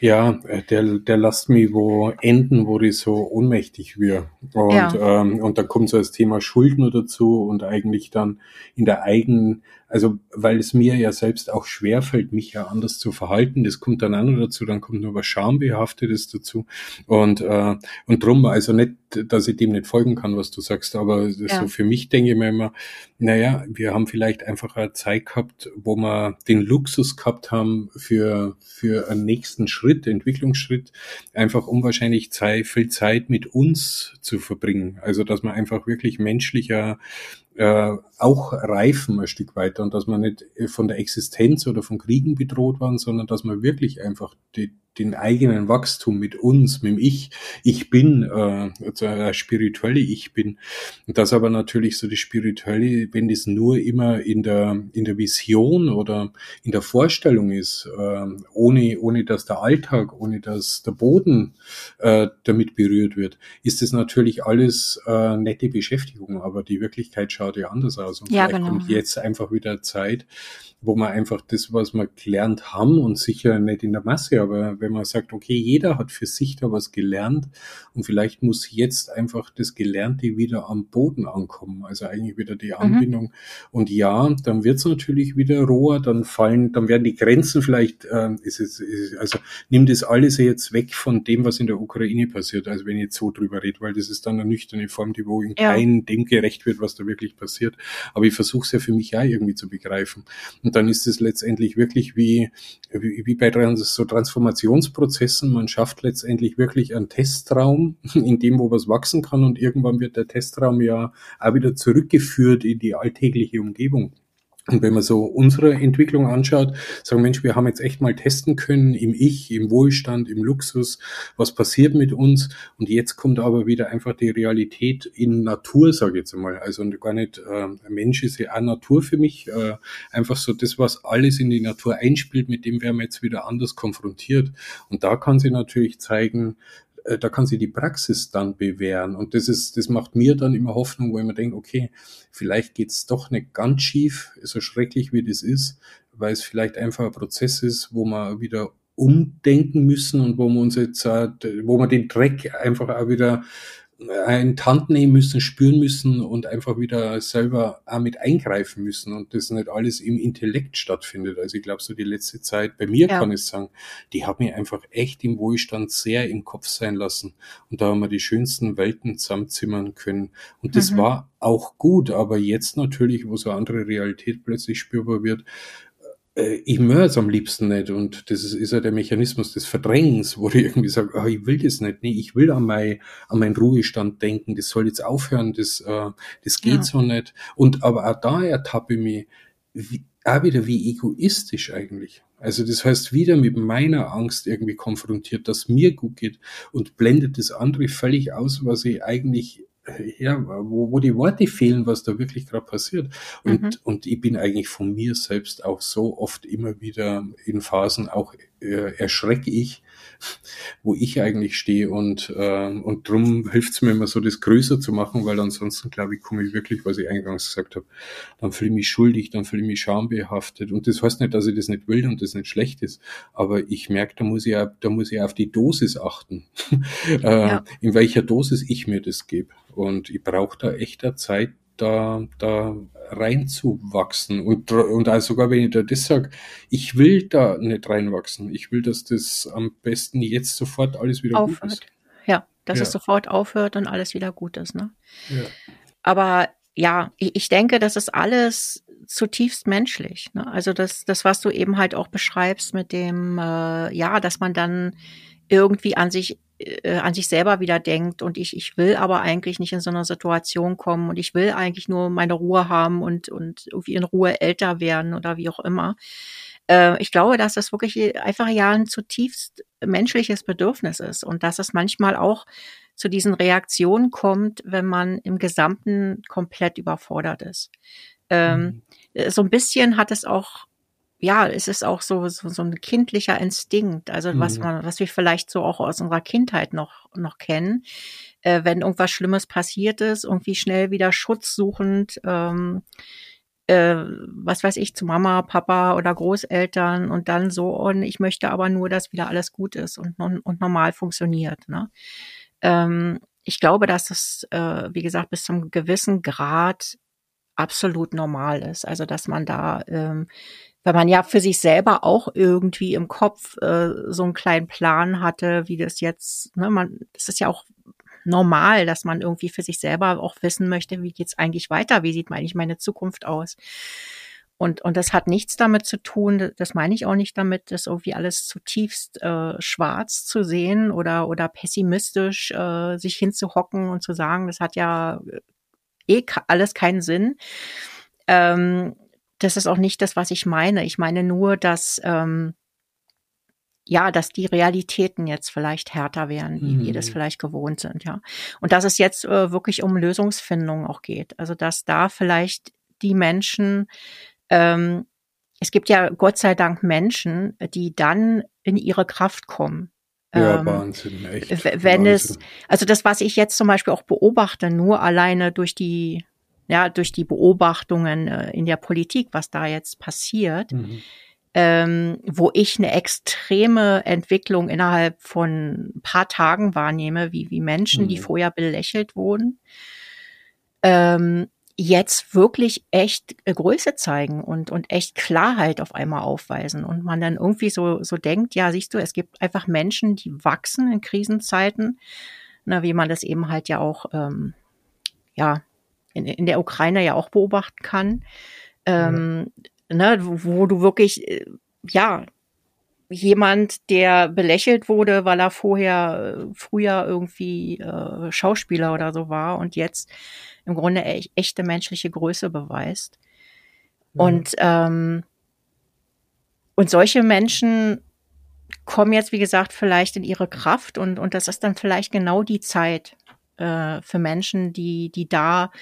ja, der, der lasst mich wo enden, wo ich so ohnmächtig wird. Und, ja. ähm, und dann kommt so das Thema Schuld nur dazu und eigentlich dann in der eigenen also, weil es mir ja selbst auch schwerfällt, mich ja anders zu verhalten. Das kommt dann auch noch dazu, dann kommt noch was Schambehaftetes dazu. Und, äh, und drum, also nicht, dass ich dem nicht folgen kann, was du sagst, aber ja. so für mich denke ich mir immer, naja, wir haben vielleicht einfach eine Zeit gehabt, wo wir den Luxus gehabt haben für, für einen nächsten Schritt, Entwicklungsschritt, einfach unwahrscheinlich Zeit, viel Zeit mit uns zu verbringen. Also, dass man einfach wirklich menschlicher äh, auch reifen ein Stück weiter und dass man nicht von der Existenz oder von Kriegen bedroht waren, sondern dass man wirklich einfach die, den eigenen Wachstum mit uns, mit dem Ich, ich bin, äh, also spirituelle Ich bin. Und das aber natürlich so die spirituelle, wenn das nur immer in der, in der Vision oder in der Vorstellung ist, äh, ohne, ohne dass der Alltag, ohne dass der Boden äh, damit berührt wird, ist es natürlich alles äh, nette Beschäftigung, aber die Wirklichkeit schaut ja anders aus. Und ja, vielleicht genau. kommt jetzt einfach wieder Zeit, wo man einfach das, was wir gelernt haben und sicher nicht in der Masse, aber wenn man sagt, okay, jeder hat für sich da was gelernt und vielleicht muss jetzt einfach das Gelernte wieder am Boden ankommen, also eigentlich wieder die mhm. Anbindung. Mhm. Und ja, dann wird es natürlich wieder roher, dann fallen, dann werden die Grenzen vielleicht, äh, ist es, ist, also nimmt das alles jetzt weg von dem, was in der Ukraine passiert, also wenn ich jetzt so drüber rede, weil das ist dann eine nüchterne Form, die wo in ja. kein dem gerecht wird, was da wirklich passiert. Aber ich versuche es ja für mich ja irgendwie zu begreifen. Und dann ist es letztendlich wirklich wie, wie, wie bei so Transformationsprozessen. Man schafft letztendlich wirklich einen Testraum, in dem, wo was wachsen kann und irgendwann wird der Testraum ja auch wieder zurückgeführt in die alltägliche Umgebung. Und wenn man so unsere Entwicklung anschaut, sagen Mensch, wir haben jetzt echt mal testen können im Ich, im Wohlstand, im Luxus, was passiert mit uns. Und jetzt kommt aber wieder einfach die Realität in Natur, sage ich jetzt mal. Also gar nicht, äh, Mensch ist ja auch Natur für mich. Äh, einfach so das, was alles in die Natur einspielt, mit dem werden wir jetzt wieder anders konfrontiert. Und da kann sie natürlich zeigen, da kann sie die Praxis dann bewähren. Und das ist, das macht mir dann immer Hoffnung, wo ich mir denke, okay, vielleicht geht's doch nicht ganz schief, so schrecklich wie das ist, weil es vielleicht einfach ein Prozess ist, wo man wieder umdenken müssen und wo wir uns jetzt, wo man den Dreck einfach auch wieder in Hand nehmen müssen, spüren müssen und einfach wieder selber auch mit eingreifen müssen und das nicht alles im Intellekt stattfindet. Also ich glaube, so die letzte Zeit, bei mir ja. kann ich sagen, die hat mich einfach echt im Wohlstand sehr im Kopf sein lassen. Und da haben wir die schönsten Welten zusammenzimmern können. Und das mhm. war auch gut, aber jetzt natürlich, wo so eine andere Realität plötzlich spürbar wird, ich möchte es am liebsten nicht. Und das ist, ist ja der Mechanismus des Verdrängens, wo ich irgendwie sage, oh, ich will das nicht. Nee, ich will an, mein, an meinen Ruhestand denken. Das soll jetzt aufhören. Das, äh, das geht ja. so nicht. Und aber auch da ertappe ich mich wie, auch wieder wie egoistisch eigentlich. Also das heißt, wieder mit meiner Angst irgendwie konfrontiert, dass mir gut geht und blendet das andere völlig aus, was ich eigentlich ja, wo, wo die Worte fehlen, was da wirklich gerade passiert. Und, mhm. und ich bin eigentlich von mir selbst auch so oft immer wieder in Phasen auch äh, erschrecke ich, wo ich eigentlich stehe. Und, äh, und drum hilft es mir immer so, das größer zu machen, weil ansonsten, glaube ich, komme ich wirklich, was ich eingangs gesagt habe, dann fühle ich mich schuldig, dann fühle ich mich schambehaftet. Und das heißt nicht, dass ich das nicht will und das nicht schlecht ist, aber ich merke, da muss ich, da muss ich auf die Dosis achten, äh, ja. in welcher Dosis ich mir das gebe und ich brauche da echter Zeit, da, da reinzuwachsen. Und, und also sogar wenn ich da das sage, ich will da nicht reinwachsen. Ich will, dass das am besten jetzt sofort alles wieder aufhört. gut ist. Ja, dass ja. es sofort aufhört und alles wieder gut ist. Ne? Ja. Aber ja, ich, ich denke, das ist alles zutiefst menschlich. Ne? Also das, das, was du eben halt auch beschreibst mit dem, äh, ja, dass man dann irgendwie an sich äh, an sich selber wieder denkt und ich, ich will aber eigentlich nicht in so eine Situation kommen und ich will eigentlich nur meine Ruhe haben und, und irgendwie in Ruhe älter werden oder wie auch immer. Äh, ich glaube, dass das wirklich einfach ja ein zutiefst menschliches Bedürfnis ist und dass es manchmal auch zu diesen Reaktionen kommt, wenn man im Gesamten komplett überfordert ist. Ähm, mhm. So ein bisschen hat es auch ja, es ist auch so, so, so ein kindlicher Instinkt, also was mhm. man, was wir vielleicht so auch aus unserer Kindheit noch, noch kennen. Äh, wenn irgendwas Schlimmes passiert ist, irgendwie schnell wieder schutzsuchend, ähm, äh, was weiß ich, zu Mama, Papa oder Großeltern und dann so, und ich möchte aber nur, dass wieder alles gut ist und, und normal funktioniert. Ne? Ähm, ich glaube, dass das, äh, wie gesagt, bis zum gewissen Grad absolut normal ist. Also dass man da ähm, weil man ja für sich selber auch irgendwie im Kopf äh, so einen kleinen Plan hatte, wie das jetzt, ne, man, das ist ja auch normal, dass man irgendwie für sich selber auch wissen möchte, wie geht's eigentlich weiter, wie sieht eigentlich meine Zukunft aus. Und, und das hat nichts damit zu tun, das meine ich auch nicht damit, das irgendwie alles zutiefst äh, schwarz zu sehen oder, oder pessimistisch äh, sich hinzuhocken und zu sagen, das hat ja eh alles keinen Sinn. Ähm, das ist auch nicht das, was ich meine. Ich meine nur, dass ähm, ja, dass die Realitäten jetzt vielleicht härter werden, wie mhm. wir das mhm. vielleicht gewohnt sind, ja. Und dass es jetzt äh, wirklich um Lösungsfindung auch geht. Also dass da vielleicht die Menschen, ähm, es gibt ja Gott sei Dank Menschen, die dann in ihre Kraft kommen. Ja, ähm, Wahnsinn, echt. Wenn Wahnsinn. es, also das, was ich jetzt zum Beispiel auch beobachte, nur alleine durch die, ja, durch die Beobachtungen äh, in der Politik, was da jetzt passiert, mhm ähm, wo ich eine extreme Entwicklung innerhalb von ein paar Tagen wahrnehme, wie, wie Menschen, mhm. die vorher belächelt wurden, ähm, jetzt wirklich echt Größe zeigen und, und echt Klarheit auf einmal aufweisen. Und man dann irgendwie so, so denkt, ja, siehst du, es gibt einfach Menschen, die wachsen in Krisenzeiten, na, wie man das eben halt ja auch, ähm, ja, in, in der Ukraine ja auch beobachten kann. Ähm, ne, wo du wirklich, äh, ja, jemand, der belächelt wurde, weil er vorher äh, früher irgendwie äh, Schauspieler oder so war und jetzt im Grunde e echte menschliche Größe beweist. Mhm. Und ähm, und solche Menschen kommen jetzt, wie gesagt, vielleicht in ihre Kraft und und das ist dann vielleicht genau die Zeit äh, für Menschen, die die da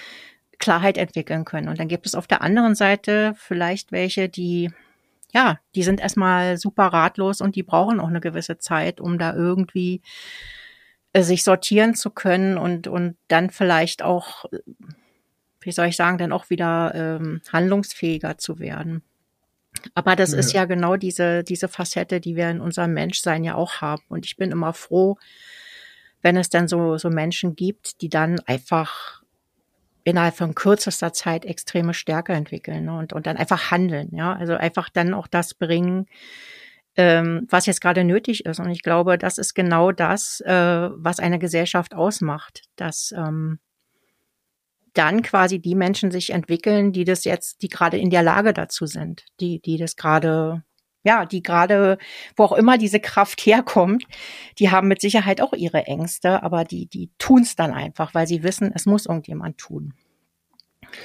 Klarheit entwickeln können. Und dann gibt es auf der anderen Seite vielleicht welche, die, ja, die sind erstmal super ratlos und die brauchen auch eine gewisse Zeit, um da irgendwie äh, sich sortieren zu können und, und dann vielleicht auch, wie soll ich sagen, dann auch wieder ähm, handlungsfähiger zu werden. Aber das ja. ist ja genau diese, diese Facette, die wir in unserem Menschsein ja auch haben. Und ich bin immer froh, wenn es dann so, so Menschen gibt, die dann einfach innerhalb von kürzester Zeit extreme Stärke entwickeln ne? und, und dann einfach handeln, ja. Also einfach dann auch das bringen, ähm, was jetzt gerade nötig ist. Und ich glaube, das ist genau das, äh, was eine Gesellschaft ausmacht, dass ähm, dann quasi die Menschen sich entwickeln, die das jetzt, die gerade in der Lage dazu sind, die, die das gerade ja, die gerade, wo auch immer diese Kraft herkommt, die haben mit Sicherheit auch ihre Ängste, aber die, die tun es dann einfach, weil sie wissen, es muss irgendjemand tun.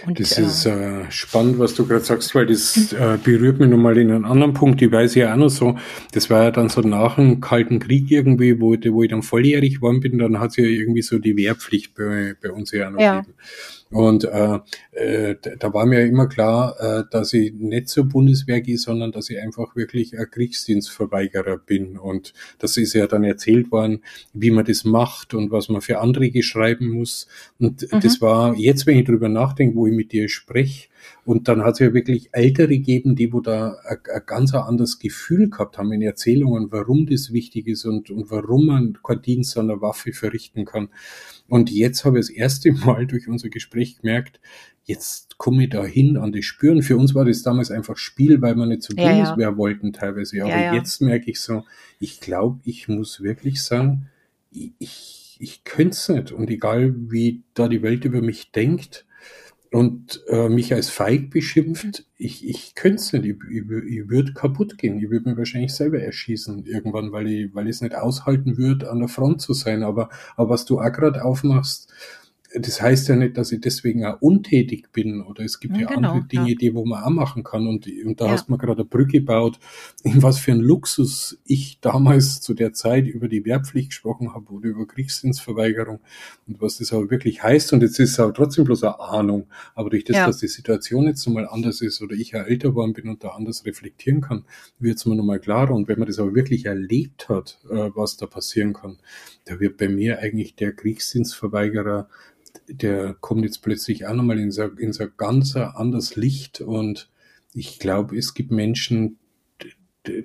Und, das äh, ist äh, spannend, was du gerade sagst, weil das äh, berührt mich nochmal in einen anderen Punkt. Ich weiß ja auch noch so, das war ja dann so nach dem Kalten Krieg irgendwie, wo, wo ich dann volljährig geworden bin, dann hat es ja irgendwie so die Wehrpflicht bei, bei uns ja auch noch ja. gegeben. Und äh, äh, da war mir immer klar, äh, dass ich nicht zur Bundeswehr gehe, sondern dass ich einfach wirklich ein Kriegsdienstverweigerer bin. Und das ist ja dann erzählt worden, wie man das macht und was man für Anträge schreiben muss. Und mhm. das war jetzt, wenn ich drüber nachdenke, wo ich mit dir spreche, und dann hat es ja wirklich Ältere gegeben, die wo da ein, ein ganz anderes Gefühl gehabt haben in Erzählungen, warum das wichtig ist und, und warum man keinen Dienst an der Waffe verrichten kann. Und jetzt habe ich das erste Mal durch unser Gespräch gemerkt, jetzt komme ich da hin an die Spüren. Für uns war das damals einfach Spiel, weil wir nicht zur ja, Bundeswehr ja. wollten teilweise. Aber ja, jetzt merke ich so, ich glaube, ich muss wirklich sagen, ich, ich, ich könnte es nicht. Und egal, wie da die Welt über mich denkt, und äh, mich als feig beschimpft, ich, ich könnte es nicht, ich, ich, ich würde kaputt gehen, ich würde mich wahrscheinlich selber erschießen irgendwann, weil ich weil ich es nicht aushalten würde, an der Front zu sein. Aber, aber was du auch gerade aufmachst, das heißt ja nicht, dass ich deswegen auch untätig bin oder es gibt ja, ja genau, andere Dinge, ja. die wo man auch machen kann. Und, und da ja. hast man gerade eine Brücke gebaut, in was für ein Luxus ich damals zu der Zeit über die Wehrpflicht gesprochen habe oder über Kriegsdienstverweigerung und was das aber wirklich heißt. Und jetzt ist es aber trotzdem bloß eine Ahnung, aber durch das, dass die Situation jetzt nochmal anders ist oder ich ja älter geworden bin und da anders reflektieren kann, wird es mir nochmal klarer. Und wenn man das aber wirklich erlebt hat, äh, was da passieren kann, da wird bei mir eigentlich der Kriegsdienstverweigerer der kommt jetzt plötzlich auch nochmal in so, in so ganz anderes Licht und ich glaube, es gibt Menschen,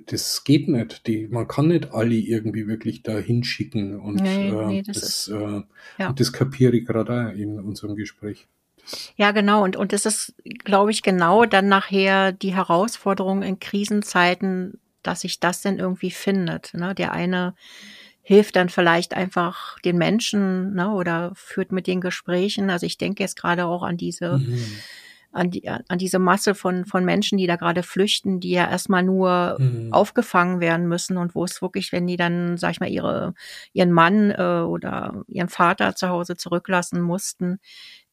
das geht nicht. Die, man kann nicht alle irgendwie wirklich da hinschicken und nee, äh, nee, das, das, ist, äh, ja. und das kapiere ich gerade in unserem Gespräch. Ja, genau. Und, und das ist, glaube ich, genau dann nachher die Herausforderung in Krisenzeiten, dass sich das denn irgendwie findet. Ne? Der eine hilft dann vielleicht einfach den Menschen ne, oder führt mit den Gesprächen. Also ich denke jetzt gerade auch an diese, mhm. an, die, an diese Masse von, von Menschen, die da gerade flüchten, die ja erstmal nur mhm. aufgefangen werden müssen und wo es wirklich, wenn die dann, sag ich mal, ihre, ihren Mann äh, oder ihren Vater zu Hause zurücklassen mussten,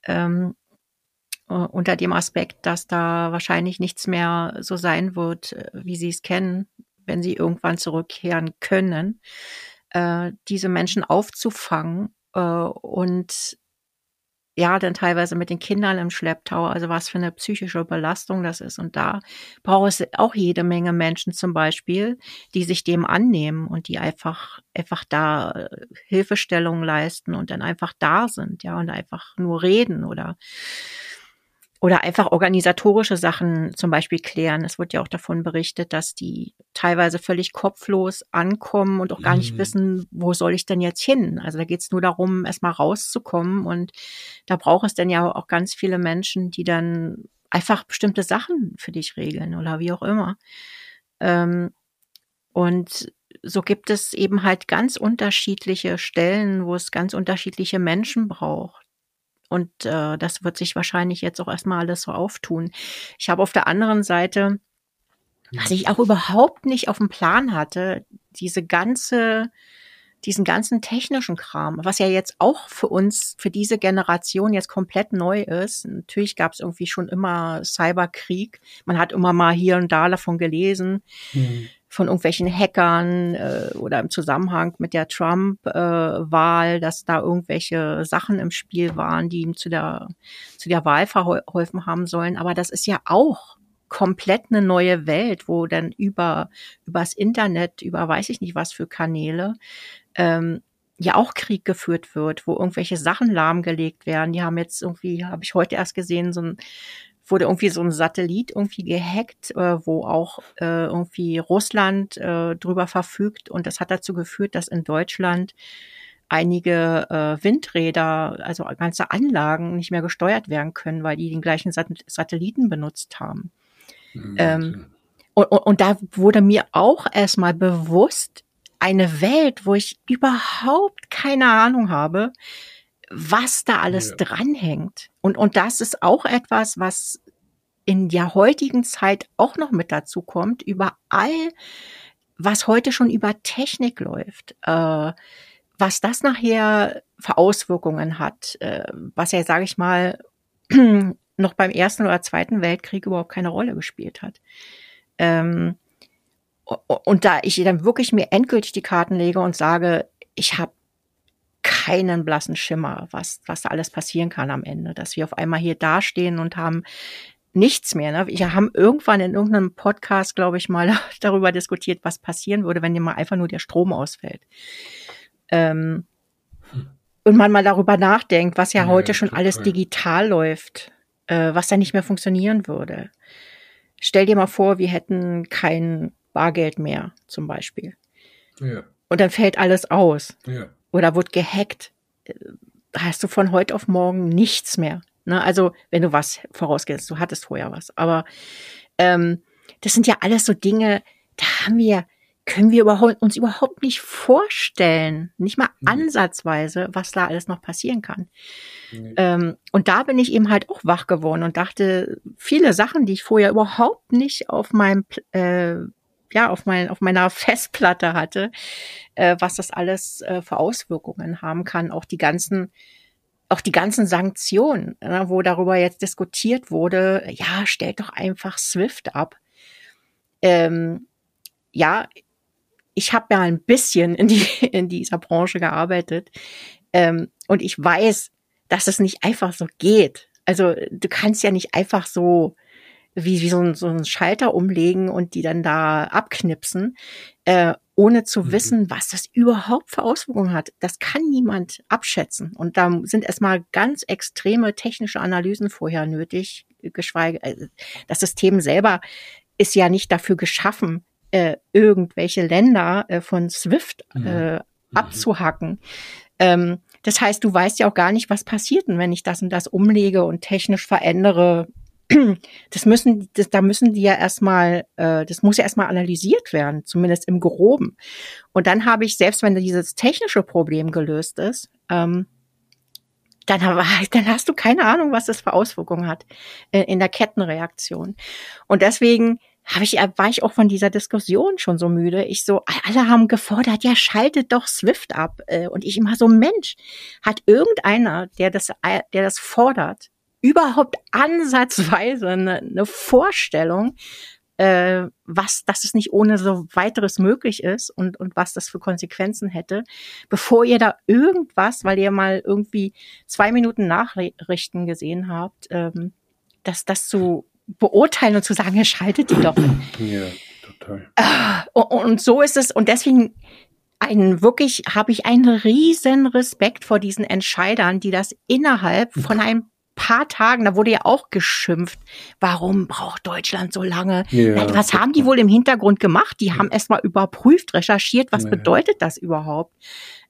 ähm, äh, unter dem Aspekt, dass da wahrscheinlich nichts mehr so sein wird, äh, wie sie es kennen, wenn sie irgendwann zurückkehren können, äh, diese Menschen aufzufangen äh, und ja, dann teilweise mit den Kindern im Schlepptau, also was für eine psychische Belastung das ist. Und da braucht es auch jede Menge Menschen zum Beispiel, die sich dem annehmen und die einfach, einfach da äh, Hilfestellung leisten und dann einfach da sind, ja, und einfach nur reden oder oder einfach organisatorische Sachen zum Beispiel klären. Es wird ja auch davon berichtet, dass die teilweise völlig kopflos ankommen und auch gar nicht mhm. wissen, wo soll ich denn jetzt hin. Also da geht es nur darum, erstmal rauszukommen. Und da braucht es dann ja auch ganz viele Menschen, die dann einfach bestimmte Sachen für dich regeln oder wie auch immer. Ähm, und so gibt es eben halt ganz unterschiedliche Stellen, wo es ganz unterschiedliche Menschen braucht. Und äh, das wird sich wahrscheinlich jetzt auch erstmal alles so auftun. Ich habe auf der anderen Seite, was ich auch überhaupt nicht auf dem Plan hatte, diese ganze, diesen ganzen technischen Kram, was ja jetzt auch für uns, für diese Generation jetzt komplett neu ist. Natürlich gab es irgendwie schon immer Cyberkrieg. Man hat immer mal hier und da davon gelesen. Mhm von irgendwelchen Hackern äh, oder im Zusammenhang mit der Trump-Wahl, äh, dass da irgendwelche Sachen im Spiel waren, die ihm zu der, zu der Wahl verholfen haben sollen. Aber das ist ja auch komplett eine neue Welt, wo dann über übers Internet, über weiß ich nicht was für Kanäle, ähm, ja auch Krieg geführt wird, wo irgendwelche Sachen lahmgelegt werden. Die haben jetzt irgendwie, habe ich heute erst gesehen, so ein wurde irgendwie so ein Satellit irgendwie gehackt, äh, wo auch äh, irgendwie Russland äh, drüber verfügt. Und das hat dazu geführt, dass in Deutschland einige äh, Windräder, also ganze Anlagen nicht mehr gesteuert werden können, weil die den gleichen Sat Satelliten benutzt haben. Mhm. Ähm, und, und, und da wurde mir auch erstmal bewusst, eine Welt, wo ich überhaupt keine Ahnung habe, was da alles ja. dranhängt. Und, und das ist auch etwas, was in der heutigen Zeit auch noch mit dazu kommt, über all, was heute schon über Technik läuft, äh, was das nachher für Auswirkungen hat, äh, was ja, sage ich mal, noch beim Ersten oder Zweiten Weltkrieg überhaupt keine Rolle gespielt hat. Ähm, und da ich dann wirklich mir endgültig die Karten lege und sage, ich habe keinen blassen Schimmer, was, was da alles passieren kann am Ende. Dass wir auf einmal hier dastehen und haben nichts mehr. Ne? Wir haben irgendwann in irgendeinem Podcast, glaube ich, mal darüber diskutiert, was passieren würde, wenn dir mal einfach nur der Strom ausfällt. Ähm, hm. Und man mal darüber nachdenkt, was ja, ja heute schon alles digital läuft, äh, was da nicht mehr funktionieren würde. Stell dir mal vor, wir hätten kein Bargeld mehr, zum Beispiel. Ja. Und dann fällt alles aus. Ja oder wird gehackt, äh, hast du von heute auf morgen nichts mehr. Ne? Also wenn du was vorausgehst, du hattest vorher was. Aber ähm, das sind ja alles so Dinge, da haben wir, können wir überhaupt, uns überhaupt nicht vorstellen, nicht mal mhm. ansatzweise, was da alles noch passieren kann. Mhm. Ähm, und da bin ich eben halt auch wach geworden und dachte, viele Sachen, die ich vorher überhaupt nicht auf meinem äh, ja auf, mein, auf meiner Festplatte hatte, äh, was das alles äh, für Auswirkungen haben kann. Auch die ganzen auch die ganzen Sanktionen, äh, wo darüber jetzt diskutiert wurde, ja, stellt doch einfach SWIFT ab. Ähm, ja, ich habe ja ein bisschen in, die, in dieser Branche gearbeitet ähm, und ich weiß, dass es nicht einfach so geht. Also du kannst ja nicht einfach so wie, wie so, ein, so ein Schalter umlegen und die dann da abknipsen, äh, ohne zu mhm. wissen, was das überhaupt für Auswirkungen hat. Das kann niemand abschätzen. Und da sind erstmal ganz extreme technische Analysen vorher nötig, geschweige, äh, das System selber ist ja nicht dafür geschaffen, äh, irgendwelche Länder äh, von SWIFT mhm. äh, mhm. abzuhacken. Ähm, das heißt, du weißt ja auch gar nicht, was passiert, und wenn ich das und das umlege und technisch verändere, das müssen, das, da müssen die ja erstmal, äh, das muss ja erstmal analysiert werden, zumindest im Groben. Und dann habe ich, selbst wenn dieses technische Problem gelöst ist, ähm, dann, dann hast du keine Ahnung, was das für Auswirkungen hat in, in der Kettenreaktion. Und deswegen habe ich, war ich auch von dieser Diskussion schon so müde. Ich so, alle haben gefordert, ja, schaltet doch Swift ab. Äh, und ich immer so, Mensch, hat irgendeiner, der das, der das fordert, überhaupt ansatzweise eine, eine Vorstellung, äh, was, dass es nicht ohne so weiteres möglich ist und, und was das für Konsequenzen hätte, bevor ihr da irgendwas, weil ihr mal irgendwie zwei Minuten Nachrichten gesehen habt, ähm, dass das zu beurteilen und zu sagen, ihr schaltet die doch. Ja, total. Und, und so ist es, und deswegen einen wirklich habe ich einen riesen Respekt vor diesen Entscheidern, die das innerhalb von einem paar Tagen, da wurde ja auch geschimpft, warum braucht Deutschland so lange? Ja, was haben die wohl im Hintergrund gemacht? Die haben erst mal überprüft, recherchiert, was ja. bedeutet das überhaupt?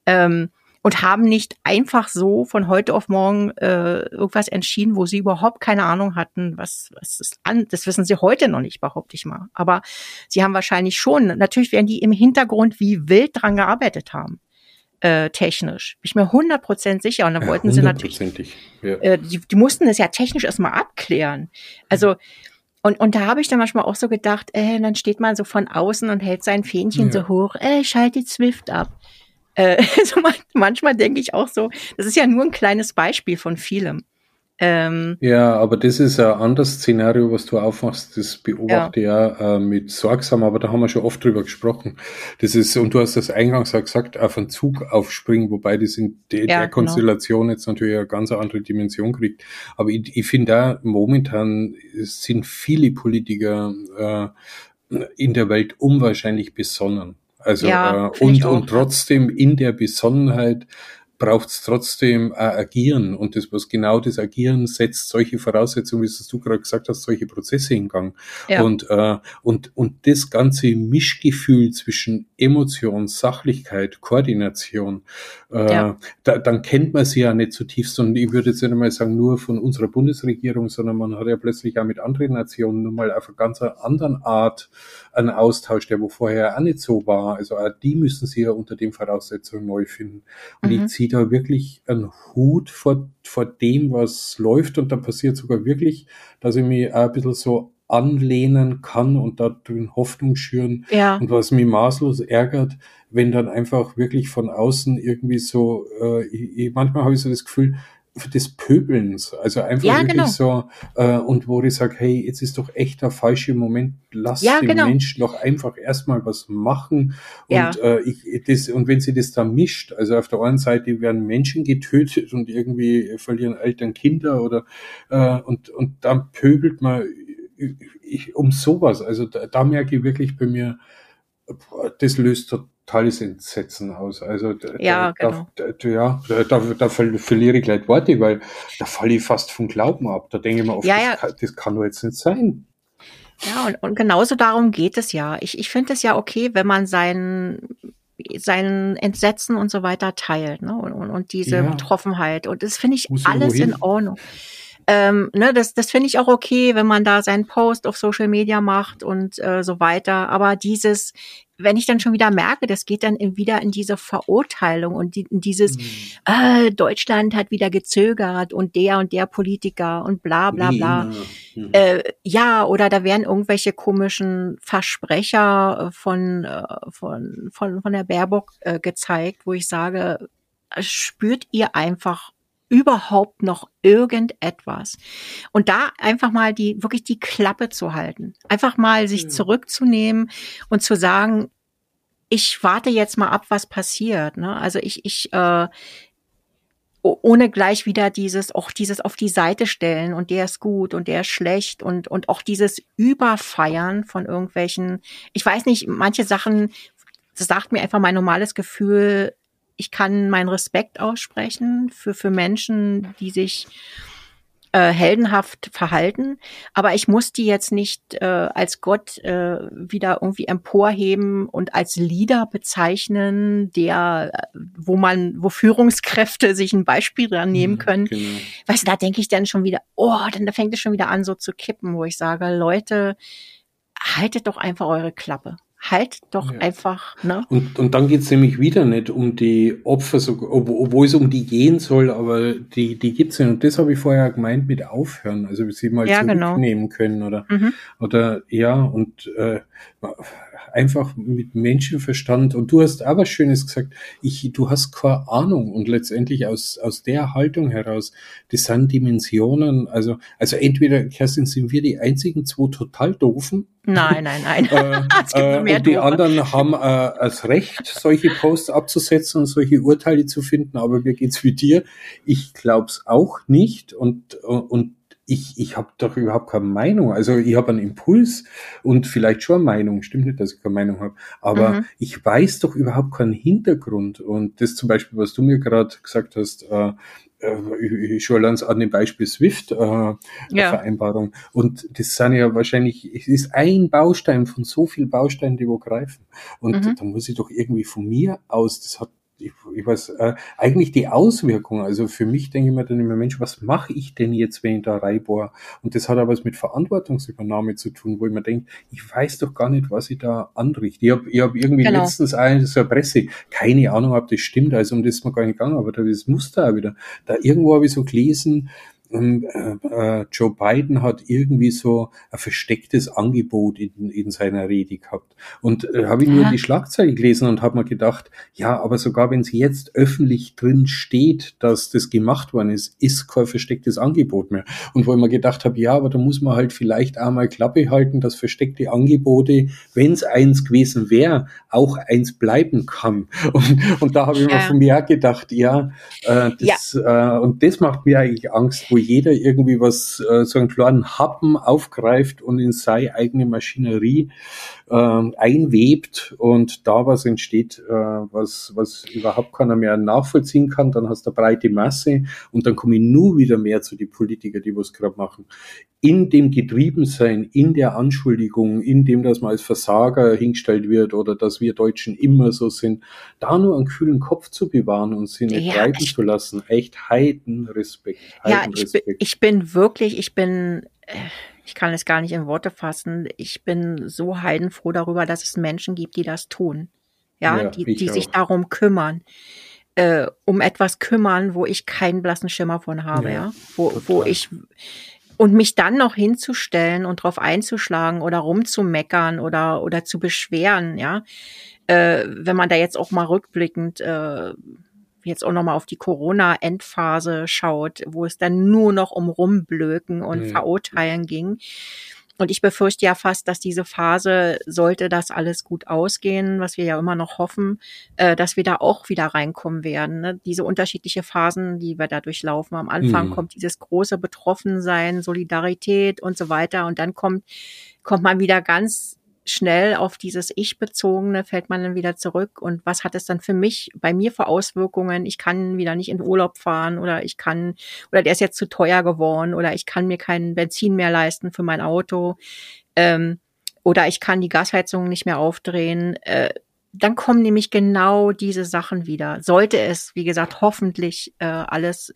Ähm, und haben nicht einfach so von heute auf morgen äh, irgendwas entschieden, wo sie überhaupt keine Ahnung hatten, was, was ist an. Das wissen sie heute noch nicht, behaupte ich mal. Aber sie haben wahrscheinlich schon, natürlich werden die im Hintergrund wie wild dran gearbeitet haben äh, technisch. Bin ich mir 100% sicher. Und dann ja, wollten sie natürlich, ja. äh, die, die mussten es ja technisch erstmal abklären. Also, und, und da habe ich dann manchmal auch so gedacht, äh, dann steht man so von außen und hält sein Fähnchen ja. so hoch, äh, schaltet Swift ab. Äh, also manchmal denke ich auch so, das ist ja nur ein kleines Beispiel von vielem. Ähm, ja, aber das ist ein anderes Szenario, was du aufmachst. Das beobachte ja, ja äh, mit sorgsam, aber da haben wir schon oft drüber gesprochen. Das ist, und du hast das eingangs auch gesagt, auf einen Zug aufspringen, wobei das in de, ja, der genau. Konstellation jetzt natürlich eine ganz andere Dimension kriegt. Aber ich, ich finde da momentan sind viele Politiker äh, in der Welt unwahrscheinlich besonnen. Also ja, äh, und, und trotzdem in der Besonnenheit braucht es trotzdem äh, Agieren. Und das, was genau das Agieren setzt, solche Voraussetzungen, wie es du gerade gesagt hast, solche Prozesse in Gang. Ja. Und, äh, und, und das ganze Mischgefühl zwischen Emotion, Sachlichkeit, Koordination, äh, ja. da, dann kennt man sie ja nicht zutiefst. Und ich würde jetzt nicht einmal sagen, nur von unserer Bundesregierung, sondern man hat ja plötzlich auch mit anderen Nationen nun mal auf eine ganz anderen Art einen Austausch, der wo vorher auch nicht so war. Also auch die müssen sie ja unter den Voraussetzungen neu finden. Und mhm. ich ziehe da wirklich einen Hut vor, vor dem, was läuft. Und da passiert sogar wirklich, dass ich mich auch ein bisschen so anlehnen kann und da drin Hoffnung schüren. Ja. Und was mich maßlos ärgert, wenn dann einfach wirklich von außen irgendwie so, äh, ich, manchmal habe ich so das Gefühl, des Pöbelns, also einfach ja, wirklich genau. so, äh, und wo ich sage, hey, jetzt ist doch echt der falsche Moment, lass ja, den genau. Menschen doch einfach erstmal was machen und ja. äh, ich, das, und wenn sie das dann mischt, also auf der einen Seite werden Menschen getötet und irgendwie verlieren Eltern Kinder oder äh, und, und dann pöbelt man ich, um sowas, also da, da merke ich wirklich bei mir, das löst totales Entsetzen aus. Also ja, da, genau. da, ja, da, da verliere ich gleich Worte, weil da falle ich fast vom Glauben ab. Da denke ich mir oft, ja, ja. Das, kann, das kann doch jetzt nicht sein. Ja, und, und genauso darum geht es ja. Ich, ich finde es ja okay, wenn man sein, sein Entsetzen und so weiter teilt, ne? Und, und, und diese ja. Betroffenheit. Und das finde ich Muss alles in Ordnung. Ähm, ne, das das finde ich auch okay, wenn man da seinen Post auf Social Media macht und äh, so weiter. Aber dieses, wenn ich dann schon wieder merke, das geht dann wieder in diese Verurteilung und die, in dieses, mhm. äh, Deutschland hat wieder gezögert und der und der Politiker und bla bla bla. Mhm. Äh, ja, oder da werden irgendwelche komischen Versprecher von, äh, von, von, von der Baerbock äh, gezeigt, wo ich sage, spürt ihr einfach überhaupt noch irgendetwas. Und da einfach mal die, wirklich die Klappe zu halten. Einfach mal sich zurückzunehmen und zu sagen, ich warte jetzt mal ab, was passiert. Ne? Also ich, ich, äh, ohne gleich wieder dieses, auch dieses auf die Seite stellen und der ist gut und der ist schlecht und, und auch dieses Überfeiern von irgendwelchen, ich weiß nicht, manche Sachen, das sagt mir einfach mein normales Gefühl, ich kann meinen Respekt aussprechen für, für Menschen, die sich äh, heldenhaft verhalten, aber ich muss die jetzt nicht äh, als Gott äh, wieder irgendwie emporheben und als Leader bezeichnen, der, wo man, wo Führungskräfte sich ein Beispiel dran nehmen mhm, können. Genau. Weißt du, da denke ich dann schon wieder, oh, dann da fängt es schon wieder an, so zu kippen, wo ich sage, Leute, haltet doch einfach eure Klappe halt doch ja. einfach. Ne? Und, und dann geht's nämlich wieder nicht um die Opfer, so, obwohl es um die gehen soll, aber die, die gibt's nicht. Und das habe ich vorher gemeint mit aufhören, also sie mal ja, genau. zurücknehmen genau. können oder, mhm. oder ja, und äh, einfach mit Menschenverstand. Und du hast aber Schönes gesagt, ich, du hast keine Ahnung. Und letztendlich aus, aus der Haltung heraus, das sind Dimensionen, also, also entweder, Kerstin, sind wir die einzigen zwei total doofen. Nein, nein, nein. äh, äh, und die anderen haben äh, das Recht, solche Posts abzusetzen und solche Urteile zu finden, aber mir geht's wie dir. Ich glaub's auch nicht. Und, und ich, ich habe doch überhaupt keine Meinung. Also ich habe einen Impuls und vielleicht schon eine Meinung. Stimmt nicht, dass ich keine Meinung habe. Aber mhm. ich weiß doch überhaupt keinen Hintergrund. Und das zum Beispiel, was du mir gerade gesagt hast, äh, äh, ich schaue ans an dem Beispiel Swift äh, ja. Vereinbarung. Und das sind ja wahrscheinlich, es ist ein Baustein von so viel Bausteinen, die wo greifen. Und mhm. da muss ich doch irgendwie von mir aus, das hat ich, ich weiß, äh, eigentlich die Auswirkungen, also für mich denke ich mir dann immer, Mensch, was mache ich denn jetzt, wenn ich da reinbohre? Und das hat aber was mit Verantwortungsübernahme zu tun, wo ich mir denke, ich weiß doch gar nicht, was ich da anrichte. Ich habe ich hab irgendwie genau. letztens eine, so eine Presse, keine Ahnung, ob das stimmt, also um das ist mir gar nicht gegangen, aber das Muster auch wieder. Da irgendwo habe ich so gelesen, Joe Biden hat irgendwie so ein verstecktes Angebot in, in seiner Rede gehabt. Und äh, habe ich nur die Schlagzeile gelesen und habe mir gedacht, ja, aber sogar wenn es jetzt öffentlich drin steht, dass das gemacht worden ist, ist kein verstecktes Angebot mehr. Und wo ich mir gedacht habe, ja, aber da muss man halt vielleicht einmal Klappe halten, dass versteckte Angebote, wenn es eins gewesen wäre, auch eins bleiben kann. Und, und da habe ich ja. mir von mir gedacht, ja, äh, das, ja. Äh, und das macht mir eigentlich Angst, wo jeder irgendwie was, äh, so einen kleinen Happen aufgreift und in seine eigene Maschinerie äh, einwebt und da was entsteht, äh, was, was überhaupt keiner mehr nachvollziehen kann, dann hast du eine breite Masse und dann komme ich nur wieder mehr zu den Politikern, die was gerade machen in dem Getriebensein, in der Anschuldigung, in dem, dass man als Versager hingestellt wird oder dass wir Deutschen immer so sind, da nur einen kühlen Kopf zu bewahren und sie nicht ja, treiben zu lassen, echt Heidenrespekt. Heidenrespekt. Ja, ich bin, ich bin wirklich, ich bin, äh, ich kann es gar nicht in Worte fassen, ich bin so heidenfroh darüber, dass es Menschen gibt, die das tun. Ja, ja die, die sich darum kümmern. Äh, um etwas kümmern, wo ich keinen blassen Schimmer von habe, ja, ja? Wo, wo ich und mich dann noch hinzustellen und drauf einzuschlagen oder rumzumeckern oder, oder zu beschweren, ja. Äh, wenn man da jetzt auch mal rückblickend äh, jetzt auch noch mal auf die Corona-Endphase schaut, wo es dann nur noch um Rumblöken und mhm. Verurteilen ging. Und ich befürchte ja fast, dass diese Phase, sollte das alles gut ausgehen, was wir ja immer noch hoffen, äh, dass wir da auch wieder reinkommen werden. Ne? Diese unterschiedliche Phasen, die wir da durchlaufen. Am Anfang mhm. kommt dieses große Betroffensein, Solidarität und so weiter. Und dann kommt, kommt man wieder ganz schnell auf dieses Ich-bezogene fällt man dann wieder zurück. Und was hat es dann für mich, bei mir für Auswirkungen? Ich kann wieder nicht in Urlaub fahren oder ich kann, oder der ist jetzt zu teuer geworden oder ich kann mir keinen Benzin mehr leisten für mein Auto. Ähm, oder ich kann die Gasheizung nicht mehr aufdrehen. Äh, dann kommen nämlich genau diese Sachen wieder. Sollte es, wie gesagt, hoffentlich äh, alles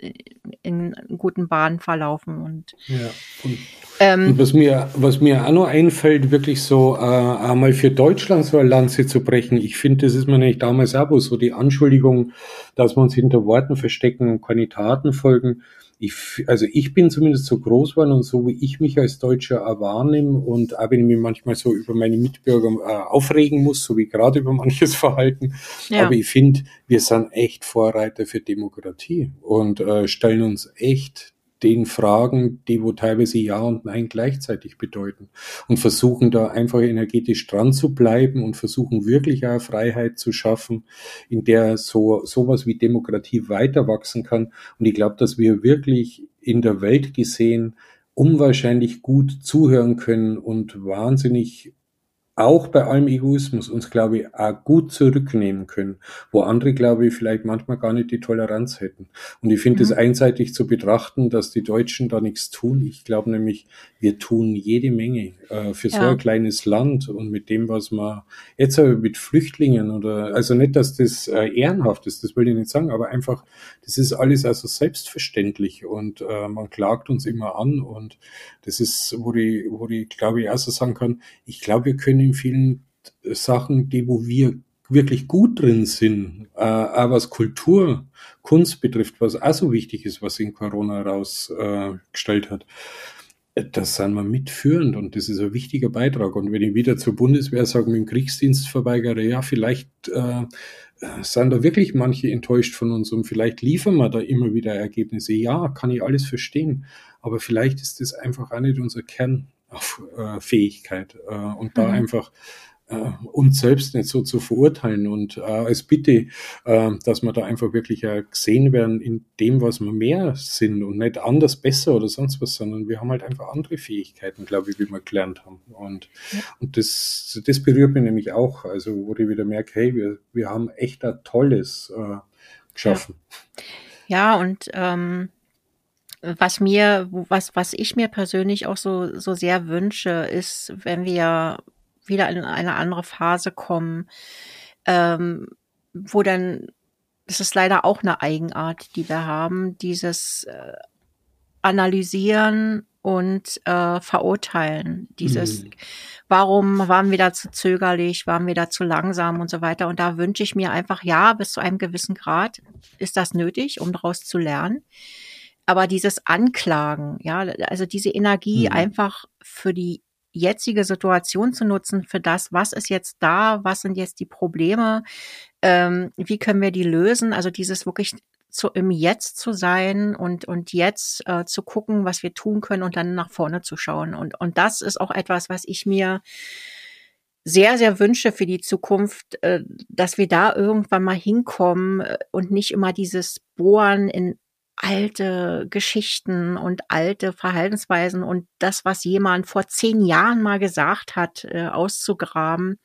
in, in guten Bahnen verlaufen. Und, ja, und, ähm, und, was mir, was mir auch noch einfällt, wirklich so äh, einmal für Deutschland so eine Lanze zu brechen. Ich finde, das ist mir nicht damals auch so die Anschuldigung, dass wir uns hinter Worten verstecken und keine Taten folgen ich, also ich bin zumindest so groß geworden und so wie ich mich als Deutscher wahrnehme und auch wenn ich mich manchmal so über meine Mitbürger äh, aufregen muss, so wie gerade über manches Verhalten, ja. aber ich finde, wir sind echt Vorreiter für Demokratie und äh, stellen uns echt den Fragen, die wo teilweise Ja und Nein gleichzeitig bedeuten und versuchen da einfach energetisch dran zu bleiben und versuchen wirklich eine Freiheit zu schaffen, in der so sowas wie Demokratie weiter wachsen kann. Und ich glaube, dass wir wirklich in der Welt gesehen unwahrscheinlich gut zuhören können und wahnsinnig auch bei allem Egoismus uns, glaube ich, auch gut zurücknehmen können, wo andere, glaube ich, vielleicht manchmal gar nicht die Toleranz hätten. Und ich finde es mhm. einseitig zu betrachten, dass die Deutschen da nichts tun. Ich glaube nämlich, wir tun jede Menge äh, für ja. so ein kleines Land und mit dem, was man jetzt aber mit Flüchtlingen oder, also nicht, dass das äh, ehrenhaft ist, das will ich nicht sagen, aber einfach, das ist alles also selbstverständlich und äh, man klagt uns immer an und das ist, wo ich, wo ich glaube ich auch so sagen kann, ich glaube, wir können in vielen Sachen, die wo wir wirklich gut drin sind, äh, auch was Kultur, Kunst betrifft, was auch so wichtig ist, was in Corona herausgestellt äh, hat, das sind wir mitführend und das ist ein wichtiger Beitrag. Und wenn ich wieder zur Bundeswehr sage, mit dem Kriegsdienst verweigere, ja, vielleicht äh, sind da wirklich manche enttäuscht von uns und vielleicht liefern wir da immer wieder Ergebnisse. Ja, kann ich alles verstehen, aber vielleicht ist das einfach auch nicht unsere Kernfähigkeit. Äh, und da mhm. einfach äh, uns selbst nicht so zu verurteilen und äh, als Bitte, äh, dass wir da einfach wirklich äh, gesehen werden in dem, was wir mehr sind und nicht anders besser oder sonst was, sondern wir haben halt einfach andere Fähigkeiten, glaube ich, wie wir gelernt haben. Und, ja. und das, das berührt mich nämlich auch, also wo ich wieder merke, hey, wir, wir haben echt ein tolles äh, geschaffen. Ja, ja und ähm was mir, was, was ich mir persönlich auch so, so sehr wünsche, ist, wenn wir wieder in eine andere Phase kommen, ähm, wo dann, das ist leider auch eine Eigenart, die wir haben, dieses äh, Analysieren und äh, Verurteilen. Dieses, mhm. warum waren wir da zu zögerlich, waren wir da zu langsam und so weiter. Und da wünsche ich mir einfach, ja, bis zu einem gewissen Grad ist das nötig, um daraus zu lernen. Aber dieses Anklagen, ja, also diese Energie mhm. einfach für die jetzige Situation zu nutzen für das, was ist jetzt da, was sind jetzt die Probleme, ähm, wie können wir die lösen, also dieses wirklich zu, im Jetzt zu sein und, und jetzt äh, zu gucken, was wir tun können und dann nach vorne zu schauen. Und, und das ist auch etwas, was ich mir sehr, sehr wünsche für die Zukunft, äh, dass wir da irgendwann mal hinkommen äh, und nicht immer dieses Bohren in alte Geschichten und alte Verhaltensweisen und das, was jemand vor zehn Jahren mal gesagt hat, äh, auszugraben,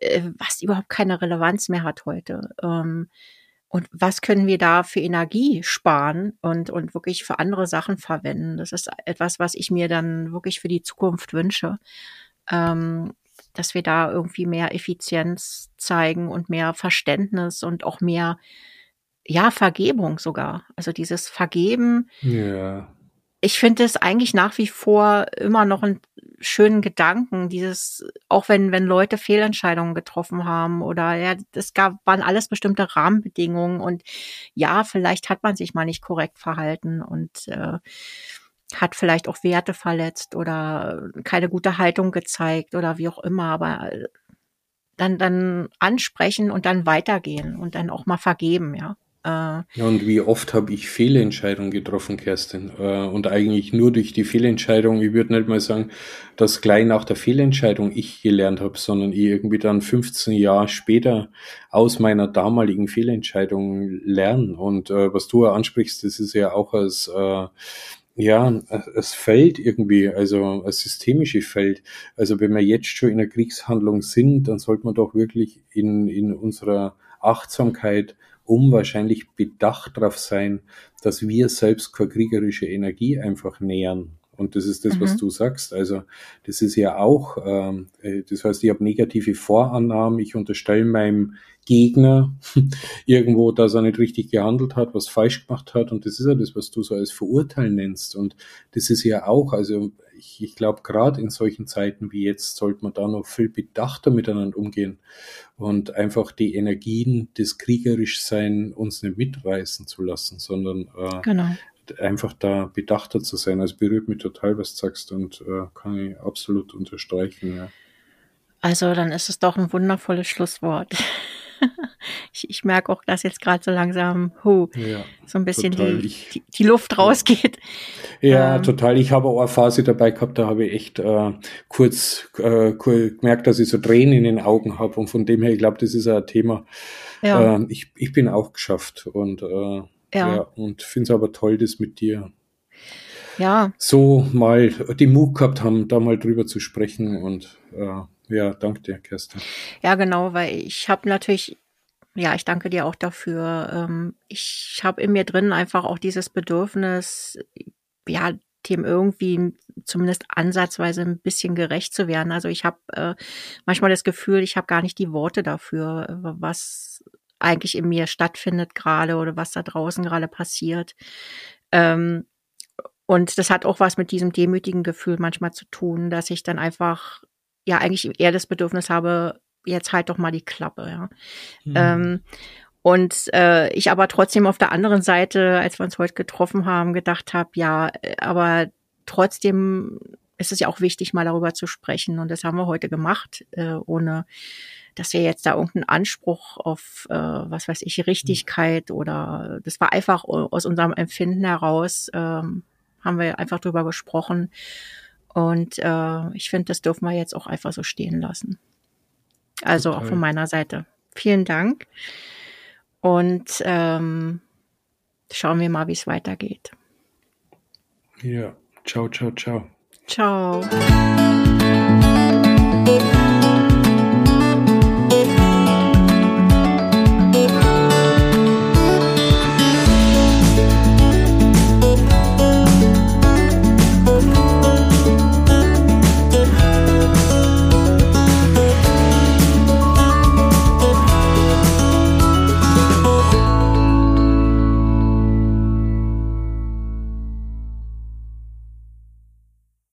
äh, was überhaupt keine Relevanz mehr hat heute. Ähm, und was können wir da für Energie sparen und, und wirklich für andere Sachen verwenden? Das ist etwas, was ich mir dann wirklich für die Zukunft wünsche. Ähm, dass wir da irgendwie mehr Effizienz zeigen und mehr Verständnis und auch mehr ja, Vergebung sogar. Also dieses Vergeben. Ja. Ich finde es eigentlich nach wie vor immer noch einen schönen Gedanken, dieses, auch wenn, wenn Leute Fehlentscheidungen getroffen haben oder ja, das gab, waren alles bestimmte Rahmenbedingungen und ja, vielleicht hat man sich mal nicht korrekt verhalten und äh, hat vielleicht auch Werte verletzt oder keine gute Haltung gezeigt oder wie auch immer, aber äh, dann, dann ansprechen und dann weitergehen und dann auch mal vergeben, ja. Äh, ja, und wie oft habe ich Fehlentscheidungen getroffen, Kerstin? Äh, und eigentlich nur durch die Fehlentscheidung, ich würde nicht mal sagen, dass gleich nach der Fehlentscheidung ich gelernt habe, sondern ich irgendwie dann 15 Jahre später aus meiner damaligen Fehlentscheidung lernen. Und äh, was du ansprichst, das ist ja auch als äh, ja, es Feld irgendwie, also ein systemisches Feld. Also wenn wir jetzt schon in einer Kriegshandlung sind, dann sollte man doch wirklich in, in unserer Achtsamkeit um wahrscheinlich bedacht darauf sein, dass wir selbst keine kriegerische Energie einfach nähern. Und das ist das, mhm. was du sagst. Also das ist ja auch, ähm, äh, das heißt, ich habe negative Vorannahmen, ich unterstelle meinem Gegner irgendwo, dass er nicht richtig gehandelt hat, was falsch gemacht hat. Und das ist ja das, was du so als Verurteilen nennst. Und das ist ja auch, also ich, ich glaube, gerade in solchen Zeiten wie jetzt sollte man da noch viel bedachter miteinander umgehen und einfach die Energien des Kriegerischsein uns nicht mitreißen zu lassen, sondern äh, genau. einfach da bedachter zu sein. Also berührt mich total, was du sagst und äh, kann ich absolut unterstreichen. Ja. Also dann ist es doch ein wundervolles Schlusswort. ich, ich merke auch, dass jetzt gerade so langsam hu, ja, so ein bisschen die, die, die, Luft rausgeht. Ja, ähm, total. Ich habe auch eine Phase dabei gehabt, da habe ich echt äh, kurz, äh, kurz gemerkt, dass ich so Tränen in den Augen habe. Und von dem her, ich glaube, das ist ein Thema. Ja. Äh, ich, ich bin auch geschafft und, äh, ja. ja und finde es aber toll, das mit dir ja. so mal die Mut gehabt haben, da mal drüber zu sprechen und äh, ja, danke dir, Kerstin. Ja, genau, weil ich habe natürlich, ja, ich danke dir auch dafür. Ähm, ich habe in mir drin einfach auch dieses Bedürfnis, ja, dem irgendwie zumindest ansatzweise ein bisschen gerecht zu werden. Also ich habe äh, manchmal das Gefühl, ich habe gar nicht die Worte dafür, was eigentlich in mir stattfindet gerade oder was da draußen gerade passiert. Ähm, und das hat auch was mit diesem demütigen Gefühl manchmal zu tun, dass ich dann einfach ja eigentlich eher das Bedürfnis habe, jetzt halt doch mal die Klappe, ja. Mhm. Ähm, und äh, ich aber trotzdem auf der anderen Seite, als wir uns heute getroffen haben, gedacht habe, ja, aber trotzdem ist es ja auch wichtig, mal darüber zu sprechen. Und das haben wir heute gemacht, äh, ohne dass wir jetzt da irgendeinen Anspruch auf, äh, was weiß ich, Richtigkeit oder das war einfach aus unserem Empfinden heraus, ähm, haben wir einfach drüber gesprochen. Und äh, ich finde, das dürfen wir jetzt auch einfach so stehen lassen. Also Total. auch von meiner Seite. Vielen Dank. Und ähm, schauen wir mal, wie es weitergeht. Ja, ciao, ciao, ciao. Ciao.